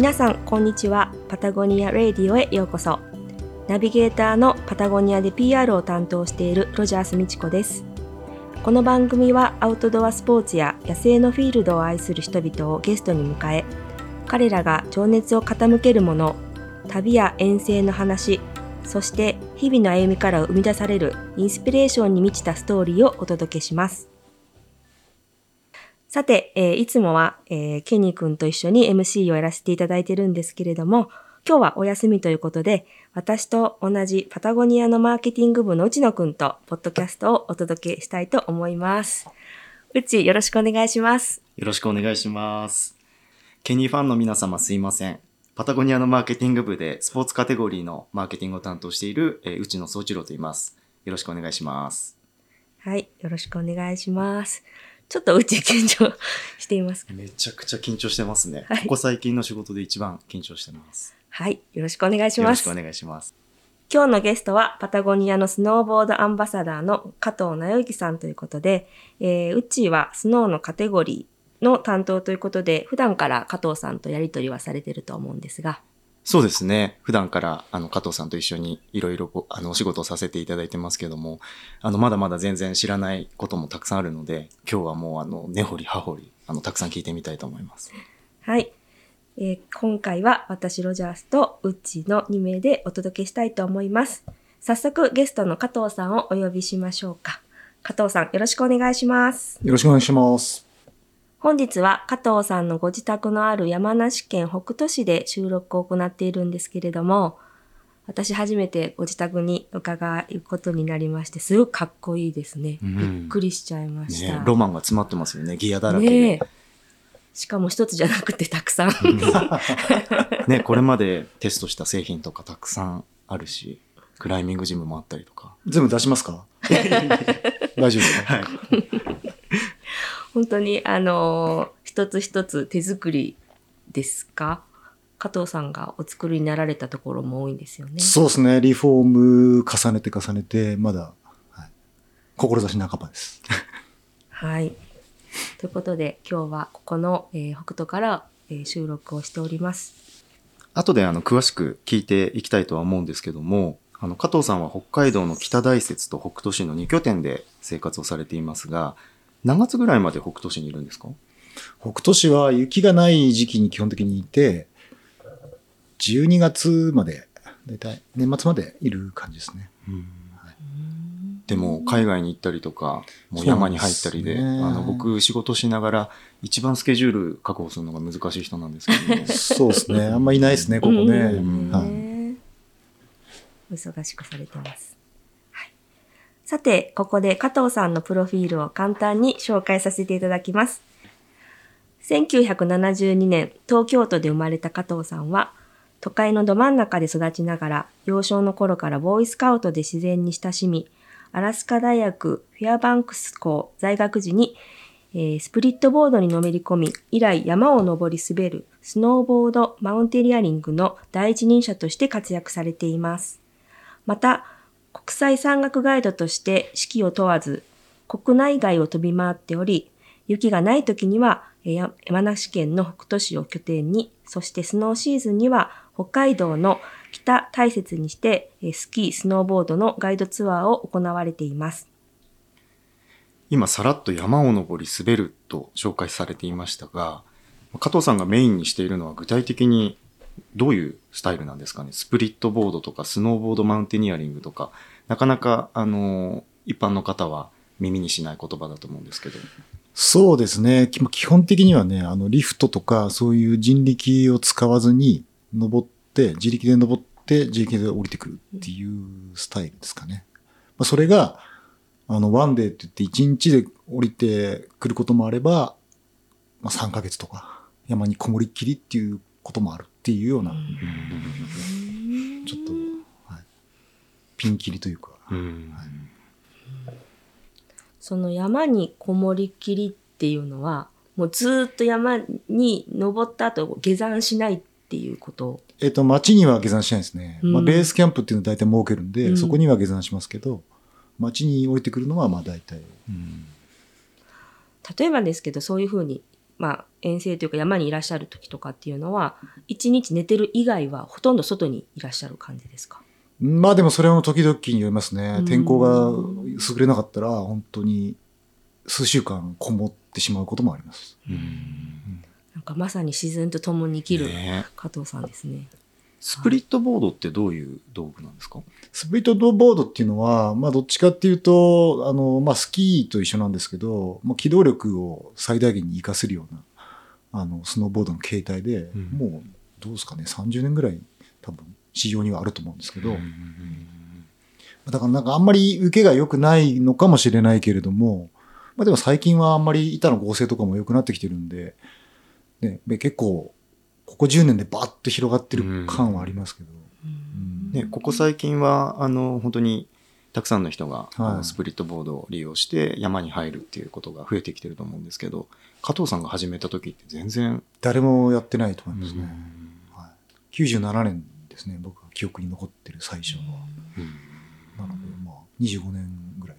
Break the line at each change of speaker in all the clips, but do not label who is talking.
皆さんこんにちは。パタゴニア・レディオへようこそ。ナビゲーターのパタゴニアで PR を担当しているロジャース美智子です。この番組はアウトドアスポーツや野生のフィールドを愛する人々をゲストに迎え彼らが情熱を傾けるもの旅や遠征の話そして日々の歩みから生み出されるインスピレーションに満ちたストーリーをお届けします。さて、えーいつもは、えーケニー君と一緒に MC をやらせていただいてるんですけれども、今日はお休みということで、私と同じパタゴニアのマーケティング部の内野君と、ポッドキャストをお届けしたいと思います。うち、よろしくお願いします。
よろしくお願いします。ケニーファンの皆様すいません。パタゴニアのマーケティング部でスポーツカテゴリーのマーケティングを担当している、えー、内野総一郎と言います。よろしくお願いします。
はい、よろしくお願いします。ちょっとうち緊張していますか
めちゃくちゃ緊張してますね。
はい
ここ最近の仕事で一番緊張してます。
はい、よろしくお願いします
よろしくお。願いします。
今日のゲストはパタゴニアのスノーボードアンバサダーの加藤直之さんということで、えー、うちはスノーのカテゴリーの担当ということで、普段から加藤さんとやりとりはされてると思うんですが、
そうですね。普段から、あの、加藤さんと一緒にいろいろこう、あの、お仕事をさせていただいてますけども、あの、まだまだ全然知らないこともたくさんあるので、今日はもう、あの、根掘り葉掘り、あの、たくさん聞いてみたいと思います。
はい。えー今回は私ロジャースとうっちの2名でお届けしたいと思います。早速ゲストの加藤さんをお呼びしましょうか。加藤さんよろしくお願いします。
よろしくお願いします。
本日は加藤さんのご自宅のある山梨県北杜市で収録を行っているんですけれども、私初めてご自宅に伺うことになりまして、すごくかっこいいですね。
うん
びっくりしちゃいました。
ね、ロマンが詰まってますよね。ギアだらけで。
ねえしかも一つじゃなくてたくさん。
ね、これまでテストした製品とかたくさんあるし、クライミングジムもあったりとか。
全部出しますか？大丈夫ですか？
はい。
本当にあのー一つ一つ手作りですか？加藤さんがお作りになられたところも多いんですよね。
そうですね。リフォーム重ねて重ねて、まだ、はい、志半ばです。
はい。ということで今日はここの、えー北斗から、えー収録をしております。
後であの詳しく聞いていきたいとは思うんですけども、あの加藤さんは北海道の北大雪と北斗市の2拠点で生活をされていますが、何月ぐらいまで北斗市にいるんですか？
北斗市は雪がない時期に基本的にいて、12月まで、だいたい年末までいる感じですね。
でも海外に行ったりとか、もう山に入ったりで、
ですね
あの僕仕事しながら一番スケジュール確保するのが難しい人なんですけど。も、
そうですね。あんまいないですね、ここね。
うん。
はい。
忙しくされてます。さて、ここで加藤さんのプロフィールを簡単に紹介させていただきます。1972年、東京都で生まれた加藤さんは、都会のど真ん中で育ちながら、幼少の頃からボーイスカウトで自然に親しみ、アラスカ大学フェアバンクス校在学時に、えースプリットボードにのめり込み、以来山を登り滑るスノーボードマウンテリアリングの第一人者として活躍されています。また、国際山岳ガイドとして四季を問わず、国内外を飛び回っており、雪がない時には山梨県の北杜市を拠点に、そしてスノーシーズンには北海道の北大雪にしてスキー、スノーボードのガイドツアーを行われています。
今さらっと山を登り滑ると紹介されていましたが、加藤さんがメインにしているのは具体的にどういうスタイルなんですかね？スプリットボードとかスノーボードマウンテニアリングとか、なかなかあの、一般の方は耳にしない言葉だと思うんですけど。
そうですね。基本的にはね、あの、リフトとか、そういう人力を使わずに、登って、自力で登って、自力で降りてくるっていうスタイルですかね。まあ、それが、あの、ワンデーって言って、1日で降りてくることもあれば、まあ、3ヶ月とか、山にこもりっきりっていうこともあるっていうような、ちょっと、はい、ピンキリというか、
うん。
その山にこもりきりっていうのは、もうずーっと山に登った後下山しないっていうこと？
えっ、と、町には下山しないですね。
うん。
まあ、ベースキャンプっていうのは大体設けるんで、
うん。
そこには下山しますけど、町に降りてくるのはまあ大体。
うん。
例えばですけど、そういうふうにまあ、遠征というか山にいらっしゃる時とかっていうのは、一日寝てる以外はほとんど外にいらっしゃる感じですか？
まあでもそれも時々によりますね
うん。
天候が優れなかったら、本当に数週間こもってしまうこともあります。
なんかまさに自然と共に生きる
ね
加藤さんですね。
スプリットボードってどういう道具なんですか？
スプリットボードっていうのは、まあどっちかっていうと、あの、まあスキーと一緒なんですけど、まあ機動力を最大限に活かせるような、あの、スノーボードの形態で、
うん。
もう、どうですかね、30年ぐらい多分市場にはあると思うんですけど、だからなんかあんまり受けが良くないのかもしれないけれども、まあでも最近はあんまり板の合成とかも良くなってきてるんで、ね、で結構、ここ10年でバッと広がってる感はありますけど、うん
ね、ここ最近は、あの、本当に、たくさんの人が、
はい
スプリットボードを利用して山に入るっていうことが増えてきてると思うんですけど、加藤さんが始めた時って全然、
誰もやってないと思いますね。
うん
はい、97年ですね、僕が記憶に残ってる最初は。なので、まあ、25年ぐらい。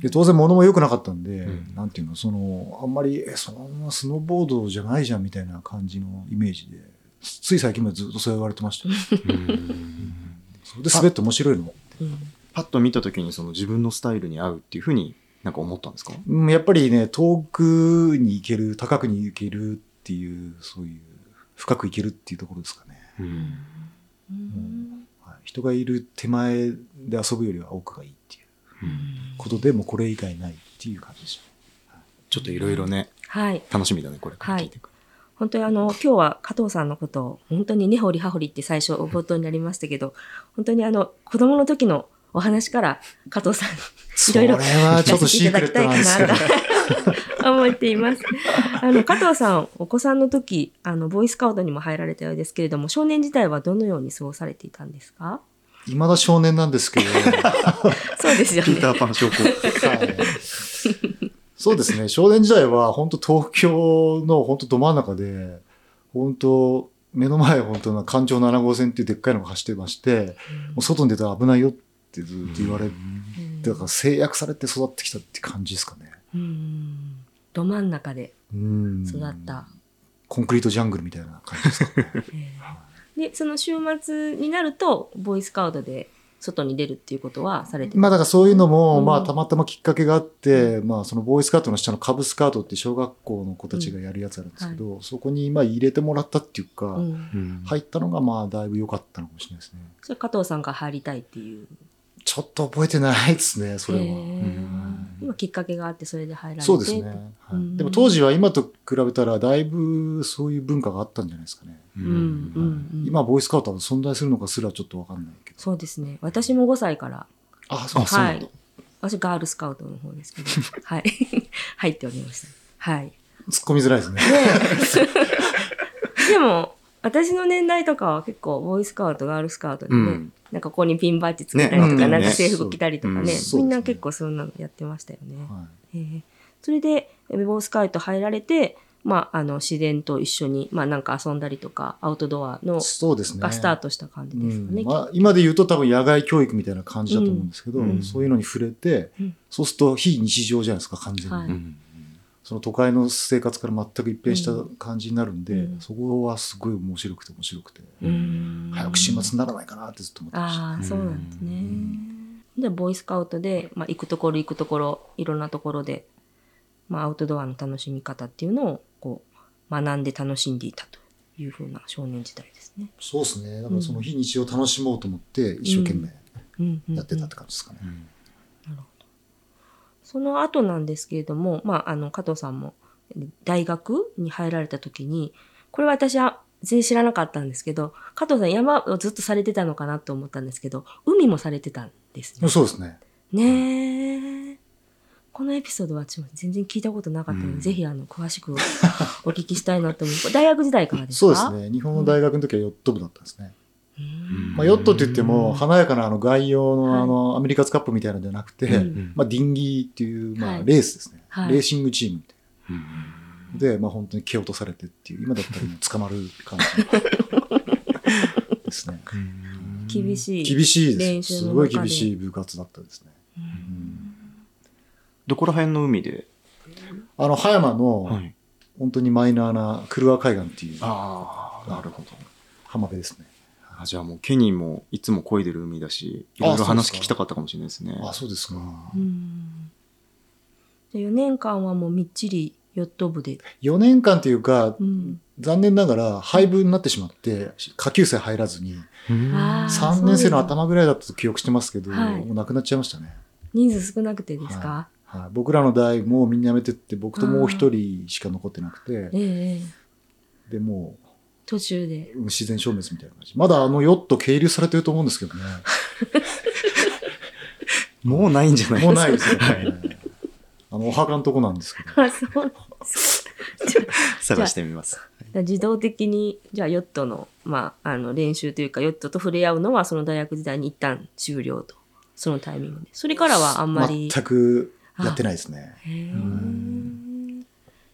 で、当然物も良くなかったんで、
うん
なんていうの、その、あんまり、え、そんなスノーボードじゃないじゃんみたいな感じのイメージで、つい最近までずっとそう言われてました。よ。それで滑って面白いの。
うん
パッと見た時にその自分のスタイルに合うっていうふうになんか思ったんですか？
うんやっぱりね、遠くに行ける、高くに行けるっていう、そういう、深く行けるっていうところですかね。
うん。
はい、人がいる手前で遊ぶよりは奥がいいっていう。ことでもうこれ以外ないっていう感じでし
ちょっといろいろね、
はい。
楽しみだね、これから聞いてい。く。
本当にあの、今日は加藤さんのことを、本当に根掘り葉掘りって最初冒頭になりましたけど、本当にあの、子供の時のお話から加藤さん、いろいろ聞かせていただきたいかなと思っています。あの、加藤さん、お子さんの時、あの、ボーイスカウトにも入られたようですけれども、少年時代はどのように過ごされていたんですか？
いまだ少年なんですけど、
そうですよね。
ピーターパン症候群。
は いそうですね少年時代は本当東京の本当ど真ん中で本当目の前本当な環状7号線っていうでっかいのが走ってましてもう外に出たら危ないよってずっと言われて
うん
だから制約されて育ってきたって感じですかね。
うんど真ん中で
うん
育った。
コンクリートジャングルみたいな感じですかね。
で、その週末になると、ボーイスカウトで外に出るっていうことはされて
まあだからそういうのも、
うん。
まあたまたまきっかけがあって、まあそのボーイスカートの下のカブスカートって小学校の子たちがやるやつあるんですけど、そこにまあ入れてもらったっていうか、入ったのがまあだいぶ良かったのかもしれないですね。
それ加藤さんが入りたいっていう。
ちょっと覚えてないですね、それは。
へー
うん
今きっかけがあってそれで入られて。
そうですね、はい
うん
でも当時は今と比べたらだいぶそういう文化があったんじゃないですかね。今ボーイスカウトは存在するのかすらちょっとわかんないけど。
そうですね。私も5歳から、
あ、そう
はい。私ガールスカウトの方ですけど、はい。入っておりました。はい。
突っ込みづらいですね。
でも、私の年代とかは結構、ボーイスカウト、ガールスカウトでね、
うん。
なんかここにピンバッジつけたりとか、
ね。
なんか
ね
制服着たりとかね、
そう
みんな結構そんなのやってましたよね。
はい。
へえそれで、ボーイスカウト入られて、まあ、あの、自然と一緒に、まあ、なんか遊んだりとか、アウトドアの、
そうですね。
がスタートした感じですかね。
うん。まあ、今で言うと多分野外教育みたいな感じだと思うんですけど、
うん。
そういうのに触れて、
うん。
そうすると非日常じゃないですか完全に、
はい。
うん
その都会の生活から全く一変した感じになるんで、
うん。
そこはすごい面白くて面白くて、
うん。
早く週末にならないかなってずっと思ってました、
ああ、そうなんですね。で、ボーイスカウトで、まあ、行くところ行くところ、いろんなところで、まあ、アウトドアの楽しみ方っていうのを、こう、学んで楽しんでいたというふうな少年時代ですね。
そうですね。だからその非日常を楽しもうと思って一生懸命やってたって感じですかね、
その後なんですけれども、まあ、あの、加藤さんも大学に入られた時に、これは私は全然知らなかったんですけど、加藤さん山をずっとされてたのかなと思ったんですけど、海もされてたんですね。
そうですね
ねえ。このエピソードはちょ全然聞いたことなかったので、
うん
ぜひあの詳しくお聞きしたいなと思う。大学時代からです
そう
か
ですね日本の大学の時はヨット部だったんですね、まあ、ヨットって言っても華やかなあの外洋の
はい。
あのアメリカズカップみたいなのじゃなくて、
うん。
まあ、ディンギーっていう、まあ、
はい。
レースですね、
はい。
レーシングチームみたい
う。ん。
なで、まあ、本当に蹴落とされてっていう今だったらもう捕まる感じ。ですね。
厳しい。
厳しいです。す
練習の中で。
ごい厳しい部活だったですね、
どこら辺の海で、
あの葉山の、
はい。
本当にマイナーなクルア海岸っていう。
ああ、なるほど。
浜辺ですね。
あじゃあもうケニーもいつも漕いでる海だし、い
あ
ろいろ話聞きたかったかもしれないですね。
あ、そうですか。
うん。じゃ4年間はもうみっちりヨット部で。
4年間っていうか、
うん。
残念ながら廃部になってしまって、下級生入らずに、
うん
あー
3年生の頭ぐらいだったと記憶してますけど、
はい
もう亡くなっちゃいましたね。
人数少なくてですか、
はい、僕らの代もみんな辞めてって、僕ともう一人しか残ってなくて、
ええええ
で、も
途中で。
う自然消滅みたいな感じ。まだあのヨット係留されてると思うんですけどね。
もうないんじゃない？
もうないですよね。あの、お墓のとこなんですけど。
あ、そう。
探してみます。
自動的に、じゃあヨットの、まあ、あの、練習というか、ヨットと触れ合うのは、その大学時代に一旦終了と。そのタイミングで。それからはあんまり。
全くやってないですね。
へ。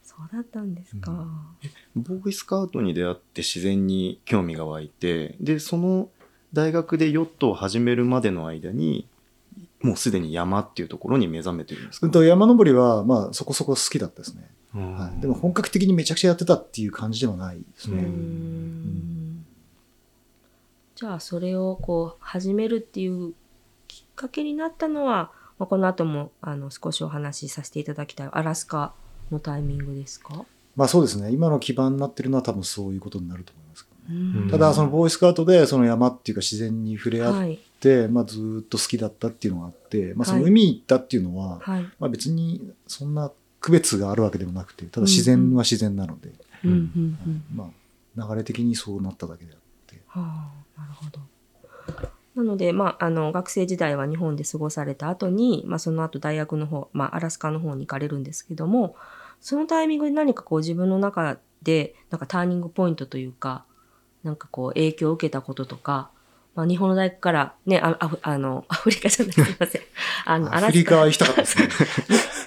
そうだったんですか。
ボーイスカウトに出会って自然に興味が湧いて、で、その大学でヨットを始めるまでの間に、もうすでに山っていうところに目覚めてるんですか、
うんと山登りは、まあ、そこそこ好きだったですね。
うん。
はい、でも本格的にめちゃくちゃやってたっていう感じではないですね。
ん。じゃあそれをこう始めるっていうきっかけになったのは、まあ、この後もあの少しお話しさせていただきたいアラスカのタイミングですか、
まあそうですね。今の基盤になってるのは多分そういうことになると思いますけどね。
うん
ただ、そのボーイスカウトでその山っていうか自然に触れ合っ
はい
て、まあずーっと好きだったっていうのがあって、まあその
はい
海に行ったっていうのは、
はい
まあ別にそんな区別があるわけでもなくて、ただ自然は自然なので、
うんうんうん
まあ流れ的にそうなっただけであって。
はあ、なるほど。なので、まあ、あの、学生時代は日本で過ごされた後に、まあ、その後大学の方、まあ、アラスカの方に行かれるんですけども、そのタイミングで何かこう自分の中で、なんかターニングポイントというか、なんかこう影響を受けたこととか、まあ、日本の大学からね、あああの、アフリカじゃない、すいません。あの、
アフリカは行きたかったですね。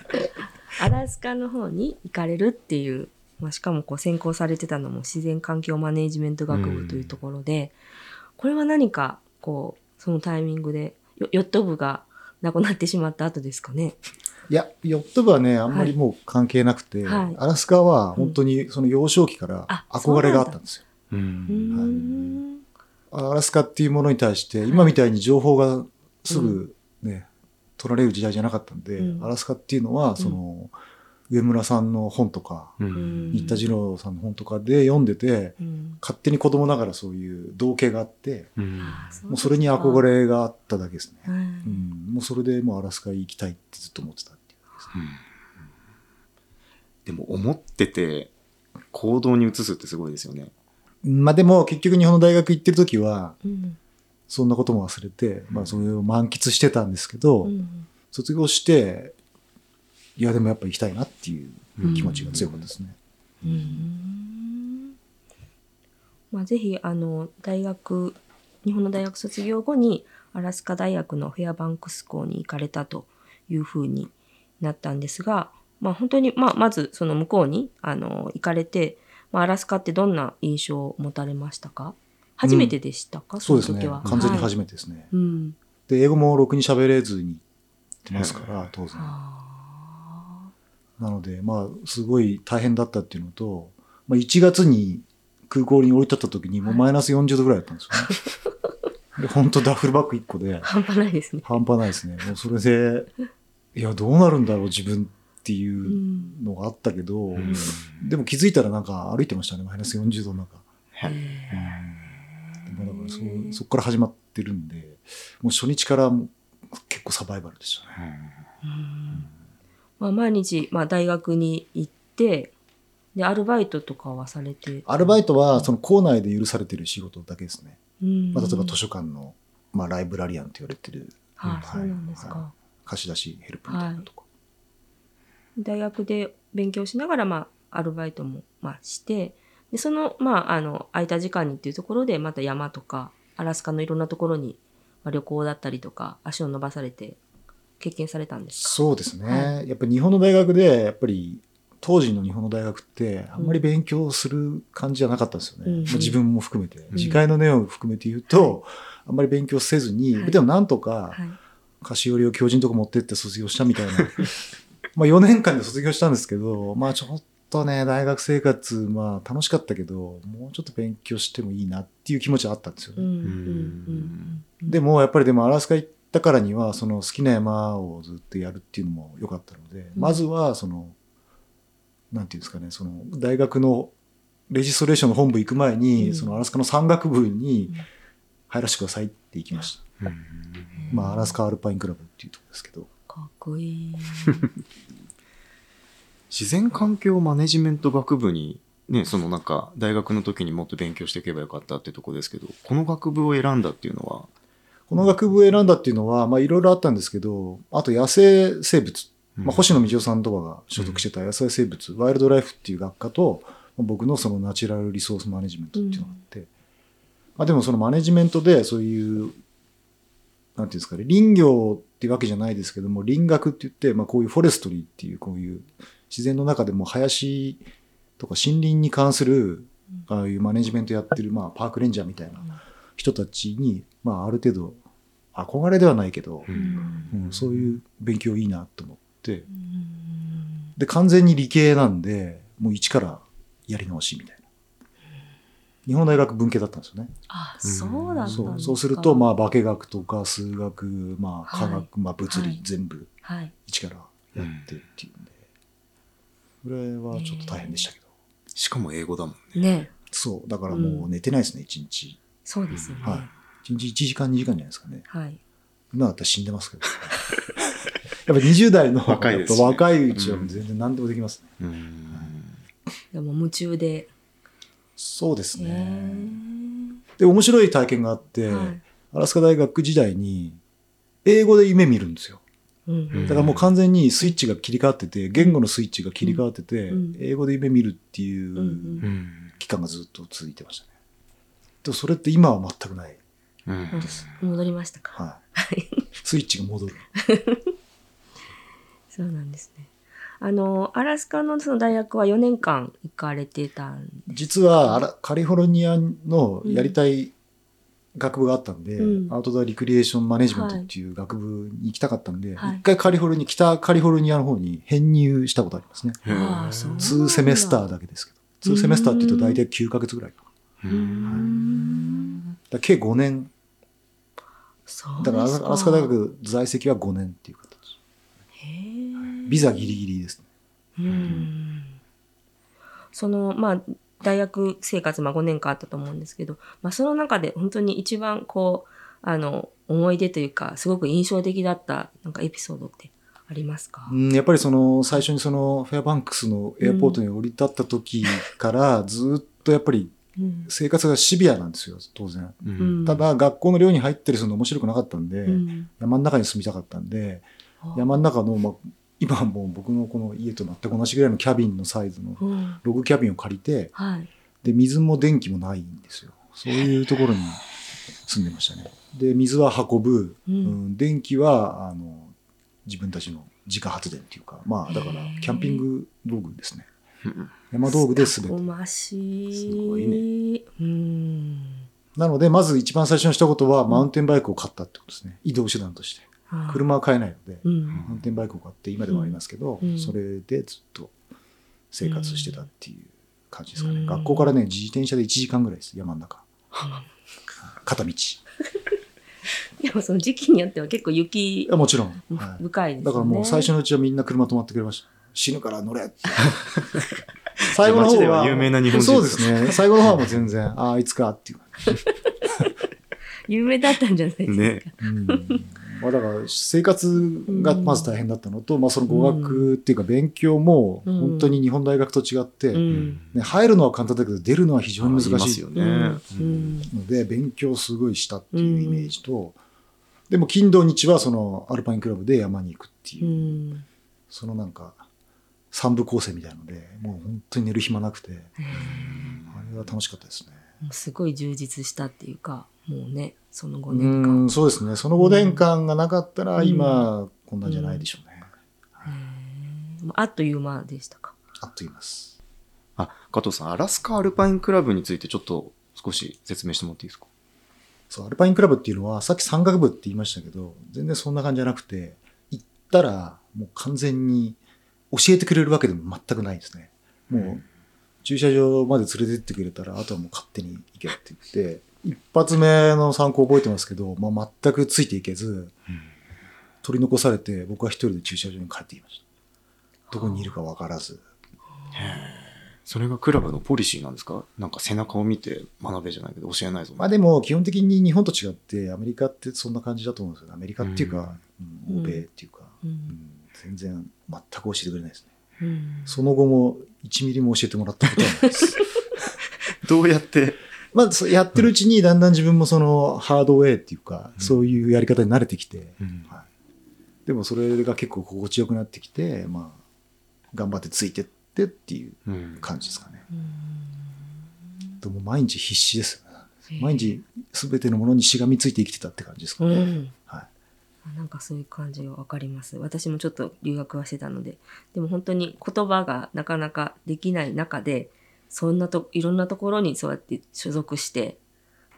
アラスカの方に行かれるっていう、まあ、しかもこう専攻されてたのも自然環境マネジメント学部というところで、これは何かこうそのタイミングでヨヨット部がなくなってしまった後ですかね。
いや、ヨット部はね、あんまりもう関係なくて、
はい。
アラスカは本当にその幼少期から
あ
憧れがあったんですよ。
うん
ん
アラスカっていうものに対して、今みたいに情報がすぐね、取られる時代じゃなかったんで、
うん。
アラスカっていうのは、その、上村さんの本とか、
う
うん。
ん
新田次郎さんの本とかで読んでて、
うん。
勝手に子供ながらそういう同型があって、
うん。
もうそれに憧
れ、
れがあっただけですね。
はい
うん、もうそれでもうアラスカ行きたいってずっと思ってたっていう。
でも思ってて行動に移すってすごいですよね。
まあでも結局日本の大学行ってる時は、
うん。
そんなことも忘れて、まあそれを満喫してたんですけど、
うん。
卒業して、いやでもやっぱ行きたいなっていう気持ちが強かったですね。
うーんまあ、ぜひあの大学日本の大学卒業後にアラスカ大学のフェアバンクス校に行かれたというふうになったんですが、まあ、本当に、まあ、まずその向こうにあの行かれて、まあ、アラスカってどんな印象を持たれましたか？初めてでしたか、
そうですね
の時は。。
完全に初
め
めてですね。
うん。
で、英語もろくに喋れずに行ってますから、当然。
あ
なので、まあ、すごい大変だったっていうのと、まあ、1月に空港に降り立った時にもうマイナス40度ぐらいだったんですよね。で、本当ダッフルバッグ1個で
ー、半端ないですね。
半端ないですね。もうそれで、いや、どうなるんだろう、自分っていううんのがあったけど、
うん
でも気づいたらなんか歩いてましたね、マイナス40度の中。
はい
でもだからそうそこから始まってるんで、もう初日からもう結構サバイバルでしたね。
うんまあ、毎日、まあ、大学に行ってでアルバイトとかはされて。
アルバイトはその校内で許されてる仕事だけですね。
うん。
まあ、例えば図書館の、まあ、ライブラリアンと言われてる
はい、そうなんですか、
は貸し出しヘルプみたいなとこ。
大学で勉強しながら、まあ、アルバイトも、まあ、してでその,、まあ、あの空いた時間にっていうところでまた山とかアラスカのいろんなところに、まあ、旅行だったりとか足を伸ばされて経験されたんですか？
そうですね。
は
やっぱり日本の大学で、やっぱり当時の日本の大学って、あんまり勉強する感じじゃなかったんですよね。
うん
まあ自分も含めて。
ん
次回の念を含めて言うと、あんまり勉強せずに、
はい
でもなんとか
はい
菓子折りを教授のとこ持ってって卒業したみたいな。まあ4年間で卒業したんですけど、まあちょっとね、大学生活、まあ楽しかったけど、もうちょっと勉強してもいいなっていう気持ちはあったんですよね。
うんうんうんうん。
でもやっぱりでもアラスカ行ったからには、その好きな山をずっとやるっていうのも良かったので、
うん
まずはその、なんていうんですかね、その大学のレジストレーションの本部行く前に、
うん
そのアラスカの山岳部に入らせてくださいって行きました。まあアラスカアルパインクラブっていうところですけど。
かっこいい。
自然環境マネジメント学部に、ね、そのなんか大学の時にもっと勉強していけばよかったってとこですけど、この学部を選んだっていうのは、
この学部を選んだっていうのは、まあいろいろあったんですけど、あと野生生物、まあ、星野道夫さんとかが所属してた野生生物、ワイルドライフっていう学科と、僕のそのナチュラルリソースマネジメントっていうのがあって、まあでもそのマネジメントでそういう、なんていうんですかね、林業ってわけじゃないですけども、林学って言って、まあこういうフォレストリーっていうこういう自然の中でも林とか森林に関する、ああいうマネジメントやってる、まあパークレンジャーみたいな人たちに、まあある程度、憧れではないけど、
うん
うん、そういう勉強いいなと思って、
うん
で、完全に理系なんで、もう一からやり直しみたいな。日本大学文系だったんですよね。
あ、そうだ。
そうそうすると、まあ、化学とか数学、まあ、科学、
はい
まあ、物理、
はい
全部
はい。
一からやってっていうんで、これはちょっと大変でしたけど。
しかも英語だもんね。
ね
そう、だからもう寝てないですね、一日。
そうですよね。
はい。一日1時間、2時間じゃないですかね。
はい。
今だったら死んでますけど。やっぱ20代の
若いですしね
若いうちは全然何でもできますね。
うん
でも夢中で。
そうです
へ
ね。
ー
で、面白い体験があって、
はい
アラスカ大学時代に、英語で夢見るんですよ。
うん
だからもう完全にスイッチが切り替わってて、言語のスイッチが切り替わってて、
うん
英語で夢見るってい
う
期間がずっと続いてましたね。でもそれって今は全くない。
うん
うん戻りましたか？
はい。スイッチが戻る。
そうなんですね。あの、アラスカのその大学は4年間行かれてたん
実はアラカリフォルニアのやりたい学部があったんで、
うん
アウトドアリクリエーションマネジメントっていう学部に行きたかったんで、一、
はい
回カリフォルニア、北カリフォルニアの方に編入したことありますね。
へー
ああそう
2セメスターだけですけど。2セメスターって言うと大体9ヶ月ぐらいかな。
う
うーん。
だから計5年。
そう
だからアラスカ大学在籍は5年っていう形。ビザギリギリですね。
うんそのまあ大学生活まあ5年間あったと思うんですけど、まあ、その中で本当に一番こうあの思い出というかすごく印象的だったなんかエピソードってありますか、
うん、やっぱりその最初にそのフェアバンクスのエアポートに降り立った時からずっとやっぱり
うん
生活がシビアなんですよ、当然。
う
うん
ん
ただ学校の寮に入ったりするの面白くなかったんで、
うん
山の中に住みたかったんで、山の中の、まあ、今はもう僕のこの家と全く同じぐらいのキャビンのサイズの
うん
ログキャビンを借りて、
はい
で、水も電気もないんですよ。そういうところに住んでましたね。で、水は運ぶ、
う
うんん、電気は、あの、自分たちの自家発電っていうか、まあ、だからキャンピング道具ですね。
うん
山道具で全て。すごいね
うん
なので、まず一番最初にしたことは、マウンテンバイクを買ったってことですね。移動手段として。
はい
車は買えないので、
うん
マウンテンバイクを買って、今でもありますけど、
うん
それでずっと生活してたっていう感じですかね。
うん
学校からね、自転車で1時間ぐらいです、山の中。片道。い
でもその時期によっては結構雪
やもちろん。はい
深いですよね
だからもう最初のうちはみんな車止まってくれました。死ぬから乗れ。最後の方は。
街では有名な日本人
そうですね。最後の方はもう全然、ああ、いつかっていう。
有名だったんじゃないですか、
ね
うん。まあだから生活がまず大変だったのと、まあその語学っていうか勉強も
うん。
本当に日本大学と違って、
うん。
ね、入るのは簡単だけど出るのは非常に難しい。
よね。
うん。
ので勉強すごいしたっていうイメージと、でも金土日はそのアルパインクラブで山に行くっていう。う、
ん。
そのなんか三部構成みたいのでもう本当に寝る暇なくてあれは楽しかったですね。
もうすごい充実したっていうかもうねその5
う
年間。
んそうですね。その5年間がなかったら
うん。
今こんなんじゃないでしょうね。
うあっという間でしたか？
あっと言います。
あ、加藤さん、アラスカアルパインクラブについてちょっと少し説明してもらっていいですか？
そう、アルパインクラブっていうのは、さっき山岳部って言いましたけど、全然そんな感じじゃなくて、行ったら、もう完全に教えてくれるわけでも全くないですね。もう駐車場まで連れてってくれたら、あとはもう勝手に行けって言って、一発目の参考覚えてますけど、まあ、全くついていけず、取り残されて、僕は一人で駐車場に帰ってきました。どこにいるか分からず。
それがクラブのポリシーなんですか？なんか背中を見て学べじゃないけど教えないぞ。
まあでも、基本的に日本と違って、アメリカってそんな感じだと思うんですよね。アメリカっていうか、うん欧米っていうか、
う
うんん全然全く教えてくれないですね。
うん。
その後も1ミリも教えてもらったことはないです。
どうやって、
まあ、やってるうちにだんだん自分もそのハードウェイっていうか、そういうやり方に慣れてきて、はい、でもそれが結構心地よくなってきて、まあ、頑張ってついてってっていう
うん。
感じですかね。
うん。
でも毎日必死です毎日全てのものにしがみついて生きてたって感じですかね。
なんかそういう感じがわかります。私もちょっと留学はしてたので。でも本当に言葉がなかなかできない中で、そんなと、いろんなところにそうやって所属して、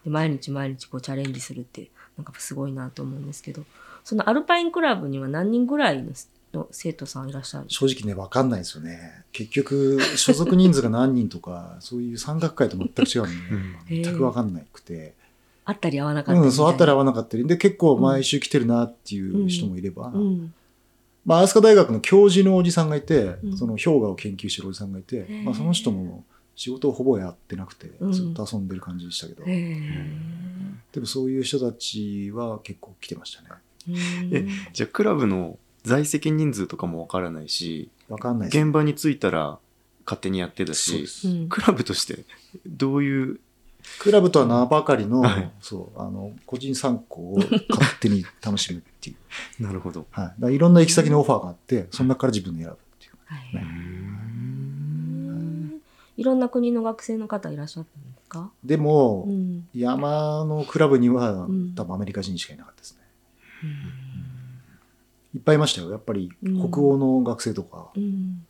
で毎日毎日こうチャレンジするって、なんかすごいなと思うんですけど、そのアルパインクラブには何人ぐらいのの生徒さんいらっしゃるんですか？
正直ね、わかんないですよね。結局、所属人数が何人とか、そういう山岳会と全く違うんで、
うん
全くわかんなくて。
あったり合わなかったり。
うん、そうあったり合わなかったり。で、結構毎週来てるなっていう人もいれば、
うん。
まあ、アースカ大学の教授のおじさんがいて、
うん
その氷河を研究してるおじさんがいて、
ー
まあ、その人も仕事をほぼやってなくて、
うん
ずっと遊んでる感じでしたけど。でもそういう人たちは結構来てましたね。
うん
えじゃあクラブの在籍人数とかもわからないし、
わかんない。
現場に着いたら勝手にやってたしクラブとしてどういう、
クラブとは名ばかりの、
はい
そう、あの、個人参考を勝手に楽しむっていう。
なるほど。
はい。いろんな行き先のオファーがあって、その中から自分で選ぶっていう。
はい
ね
いろんな国の学生の方いらっしゃったんですか？
でも、
うん。
山のクラブには
うん
多分アメリカ人しかいなかったですね。いっぱいいましたよ。やっぱり
うん
北欧の学生とか。
うん。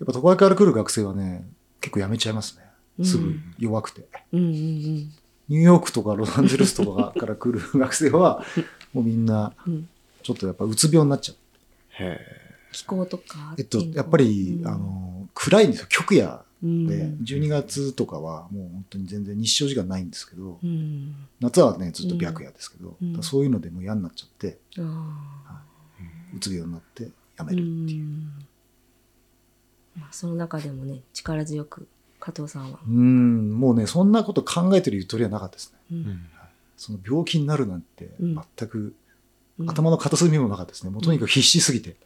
やっぱ都会から来る学生はね、結構辞めちゃいますね。すぐ
うん
弱くて。
うんうんうん。
ニューヨークとかロサンゼルスとかから来る学生は、もうみんな
うん
ちょっとやっぱうつ病になっちゃう。
へ
気候とか。
えっと、やっぱり、
うん
あの、暗いんですよ。極夜
うん
で、12月とかはもう本当に全然日照時間ないんですけど、
うん。
夏はね、ずっと白夜ですけど、
うん
そういうのでもう嫌になっちゃって、
あ
うつ病になって辞
あ。
めるっていう。
んまあ、その中でもね、力強く、加藤さんは。
うん、もうね、そんなこと考えてるゆとりはなかったですね。
う
んん
その病気になるなんて
うん
全く
うん
頭の片隅にもなかったですね。もうとにかく必死すぎて。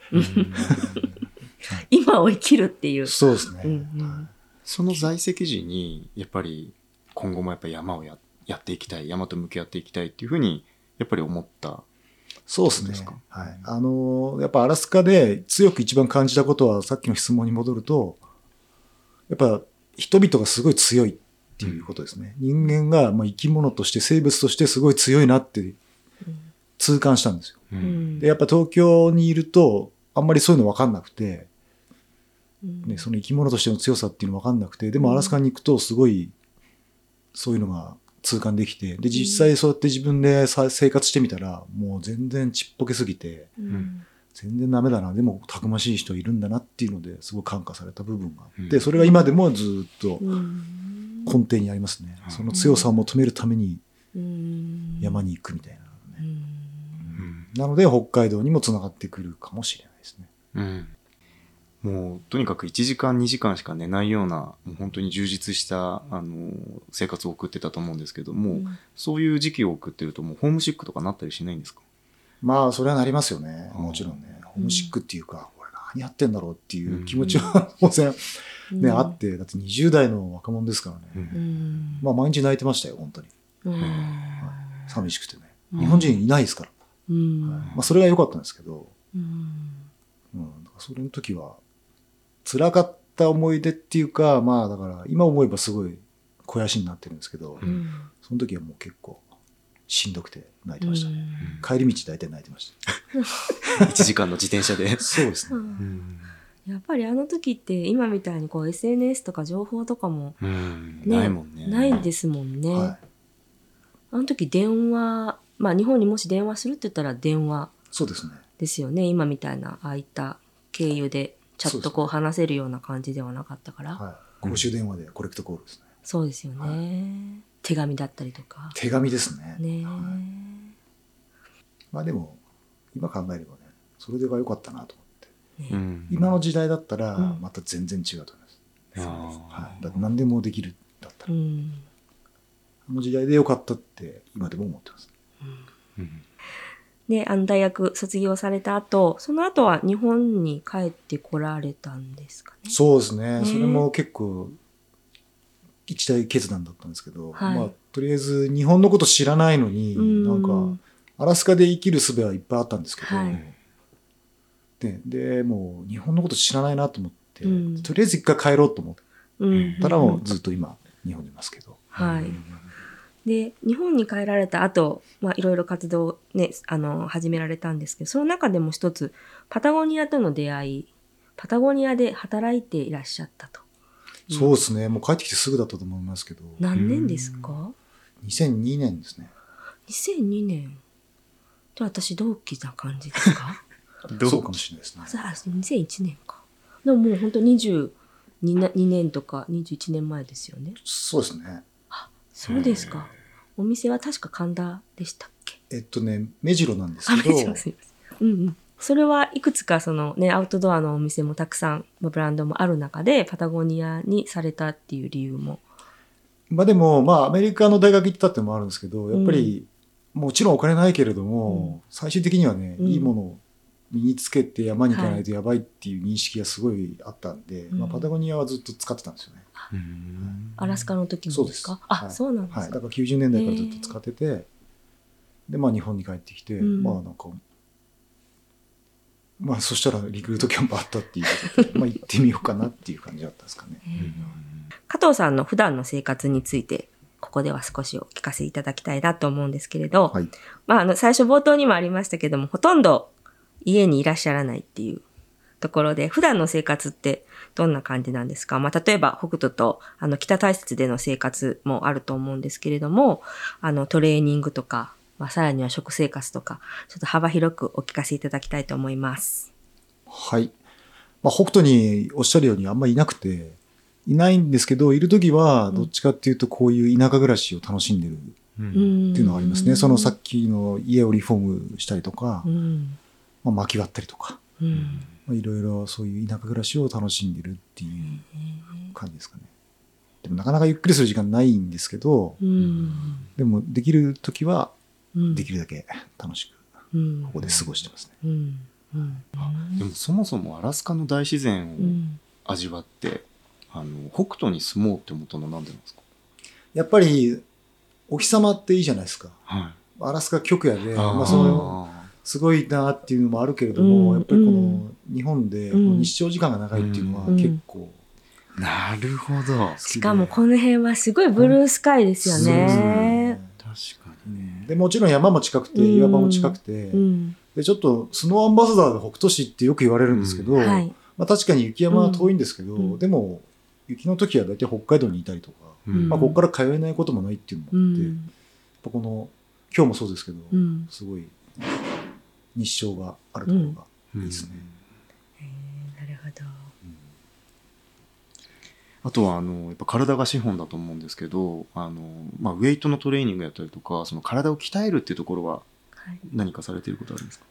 今を生きるっていう。
そうですね。
うんうん
はい
その在籍時に、やっぱり今後もやっぱ山をややっていきたい、山と向き合っていきたいっていうふうに、やっぱり思った。
そうですね
すか。
はい。あのーやっぱアラスカで強く一番感じたことは、さっきの質問に戻ると、やっぱ人々がすごい強いっていうことですね。人間がまあ生き物として、生物としてすごい強いなって痛感したんですよ。
う
うん。ん
で、やっぱ東京にいると、あんまりそういうの分かんなくて、
うん。
ね、その生き物としての強さっていうの分かんなくて、でもアラスカに行くとすごいそういうのが痛感できて、で、実際そうやって自分でさ生活してみたら、もう全然ちっぽけすぎて、
うん
全然ダメだな、でもたくましい人いるんだなっていうのですごい感化された部分があって、
うん。
それが今でもずっと
うん。
根底にありますね。
うん
その強さを求めるために
うん。
山に行くみたいなのね。なので北海道にもつながってくるかもしれないですね。
うん。もうとにかく1時間2時間しか寝ないようなもう本当に充実したあの生活を送ってたと思うんですけども、
うん。
そういう時期を送ってるともうホームシックとかなったりしないんですか？
まあ、それはなりますよね。
うん。
もちろんね。ホームシックっていうか、俺何やってんだろうっていう気持ちは当然ね、あって、だって20代の若者ですからね。まあ、毎日泣いてましたよ、本当に。
うん。
寂しくてね。
うん。
日本人いないですから。
うん。
まあ、それが良かったんですけど、
うん。
うん、だからそれの時は、辛かった思い出っていうか、まあ、だから、今思えばすごい肥やしになってるんですけど、
うん。
その時はもう結構、しんどくて泣いてましたね。
うん
帰り道大体泣いてました。
1時間の自転車で。
そうですね。
うん
やっぱりあの時って今みたいにこう SNS とか情報とかも
うん
ね
ないもんね。
ないんですもんね。
はい。
あの時電話、まあ日本にもし電話するって言ったら電話
そうですね。
ですよね。今みたいなああいった経由でチャットこう話せるような感じではなかったから。
はい。公衆電話でコレクトコールですね。
そうですよね、手紙だったりとか。
手紙ですね。
ねえ、
はいまあでも、今考えればね、それでが良かったなと思って。
ね
うん
今の時代だったら
うん、
また全然違うと思います。
あ
はい。だって何でもできるだったら。
うん
あの時代で良かったって今でも思ってます。
ーうん
で、あの大学卒業された後、その後は日本に帰ってこられたんですかね。
そうですね。
ね
それも結構、一大決断だったんですけど、
はい
まあ、とりあえず日本のこと知らないのに、
うん
なんか、アラスカで生きる術はいっぱいあったんですけど、
はい
でで、もう日本のこと知らないなと思って、
うん
とりあえず一回帰ろうと思っ
うん
たらもうずっと今、日本にいますけど。
はい。で、日本に帰られた後、まあ、いろいろ活動ね、あの、始められたんですけど、その中でも一つ、パタゴニアとの出会い、パタゴニアで働いていらっしゃったと。
そうですね。もう帰ってきてすぐだったと思いますけど、
何年ですか
？2002年ですね。
?2002 年。じゃあ私同期な感じですか？
ど う
そうかもしれないですね
あ。そうあ2001年か。でももう本当22な2年とか21年前ですよね。
そうですね。
そうですか。お店は確か神田でしたっけ？
えっとね、目白なんです
あ、
けど、
めっちゃすいません。うんうん。それはいくつかそのね、アウトドアのお店もたくさん、ブランドもある中で、パタゴニアにされたっていう理由も。
まあでも、まあアメリカの大学行ってたってのもあるんですけど、やっぱり、もちろんお金ないけれども、最終的にはね、
うん。
いいものを身につけて山に行かないとやばいっていう認識がすごいあったんで、
うん。
まあパタゴニアはずっと使ってたんですよね。
うん。
アラスカの時もですか？
そうです。
あ、
はい。
そうなんです
はい。
か。
だから90年代からずっと使ってて、で、まあ日本に帰ってきて、
うん。
まあなんか、まあそしたらリクルートキャンプあったっていうことで、まあ行ってみようかなっていう感じだったんですかね。
加藤さんの普段の生活について、ここでは少しお聞かせいただきたいなと思うんですけれど、
はい。
まあ、あの、最初冒頭にもありましたけども、ほとんど家にいらっしゃらないっていうところで、普段の生活ってどんな感じなんですか？まあ、例えば、北斗と、あの、北大雪での生活もあると思うんですけれども、あの、トレーニングとか、まあ、さらには食生活とか、ちょっと幅広くお聞かせいただきたいと思います。
はい。まあ、北斗におっしゃるようにあんまりいなくて、いないんですけど、いるときは、どっちかっていうと、こういう田舎暮らしを楽しんでるっ
うん
ていうのはありますね。そのさっきの家をリフォームしたりとか
う、ん。
まあ、薪割ったりとか、
うん。
まあ、いろいろそういう田舎暮らしを楽しんでるっていう感じですかね。でもなかなかゆっくりする時間ないんですけど、
うん。
でもできるときは
うん。
できるだけ楽しく
うん。
ここで過ごしてますね。
うん。うん。
でもそもそもアラスカの大自然を
うん。
味わって、あの北斗に住もうって思ったのは何でなんですか？
やっぱり、お日様っていいじゃないですか。
はい。
アラスカ極夜で、まあ、その、すごいなっていうのもあるけれども、
うん
やっぱりこの日本で日照時間が長いっていうのは
うん
結構
なるほど。
しかもこの辺はすごいブルースカイですよね。
確か
う
にね。
んでもちろん山も近くて
うん
岩場も近くて、
うん。
でちょっとスノーアンバサダーで北斗市ってよく言われるんですけど、
はい。
まあ、確かに雪山は遠いんですけど、
うん
でも雪の時は大体北海道にいたりとか、
うん
まあ、ここから通えないこともないっていうの
う
もあって、やっ
ん。
ぱこの今日もそうですけど、
うん。
すごい日照があるところがいいですね。
へーなるほど。
あとはあのやっぱ体が資本だと思うんですけどあの、まあ、ウェイトのトレーニングやったりとかその体を鍛えるっていうところは
はい。
何かされていることありますか、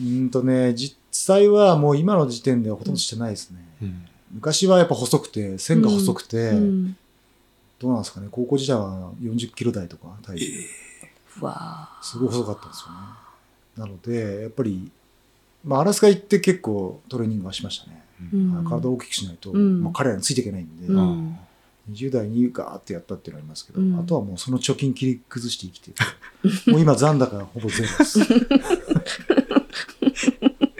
うーんとね、実際はもう今の時点ではほとんどしてないですね。昔はやっぱ細くて、線が細くて、
うん。
どうなんですかね、高校時代は40キロ台とか体重、
うわ
すごい細かったんですよね。なので、やっぱり、まあ、アラスカ行って結構トレーニングはしましたね。
ーうん
体を大きくしないと、
うん
まあ、彼らについていけないんで、
うん
20代にガーってやったっていうのはありますけど、
うん
あとはもうその貯金切り崩して生きてる。もう今残高ほぼゼロです。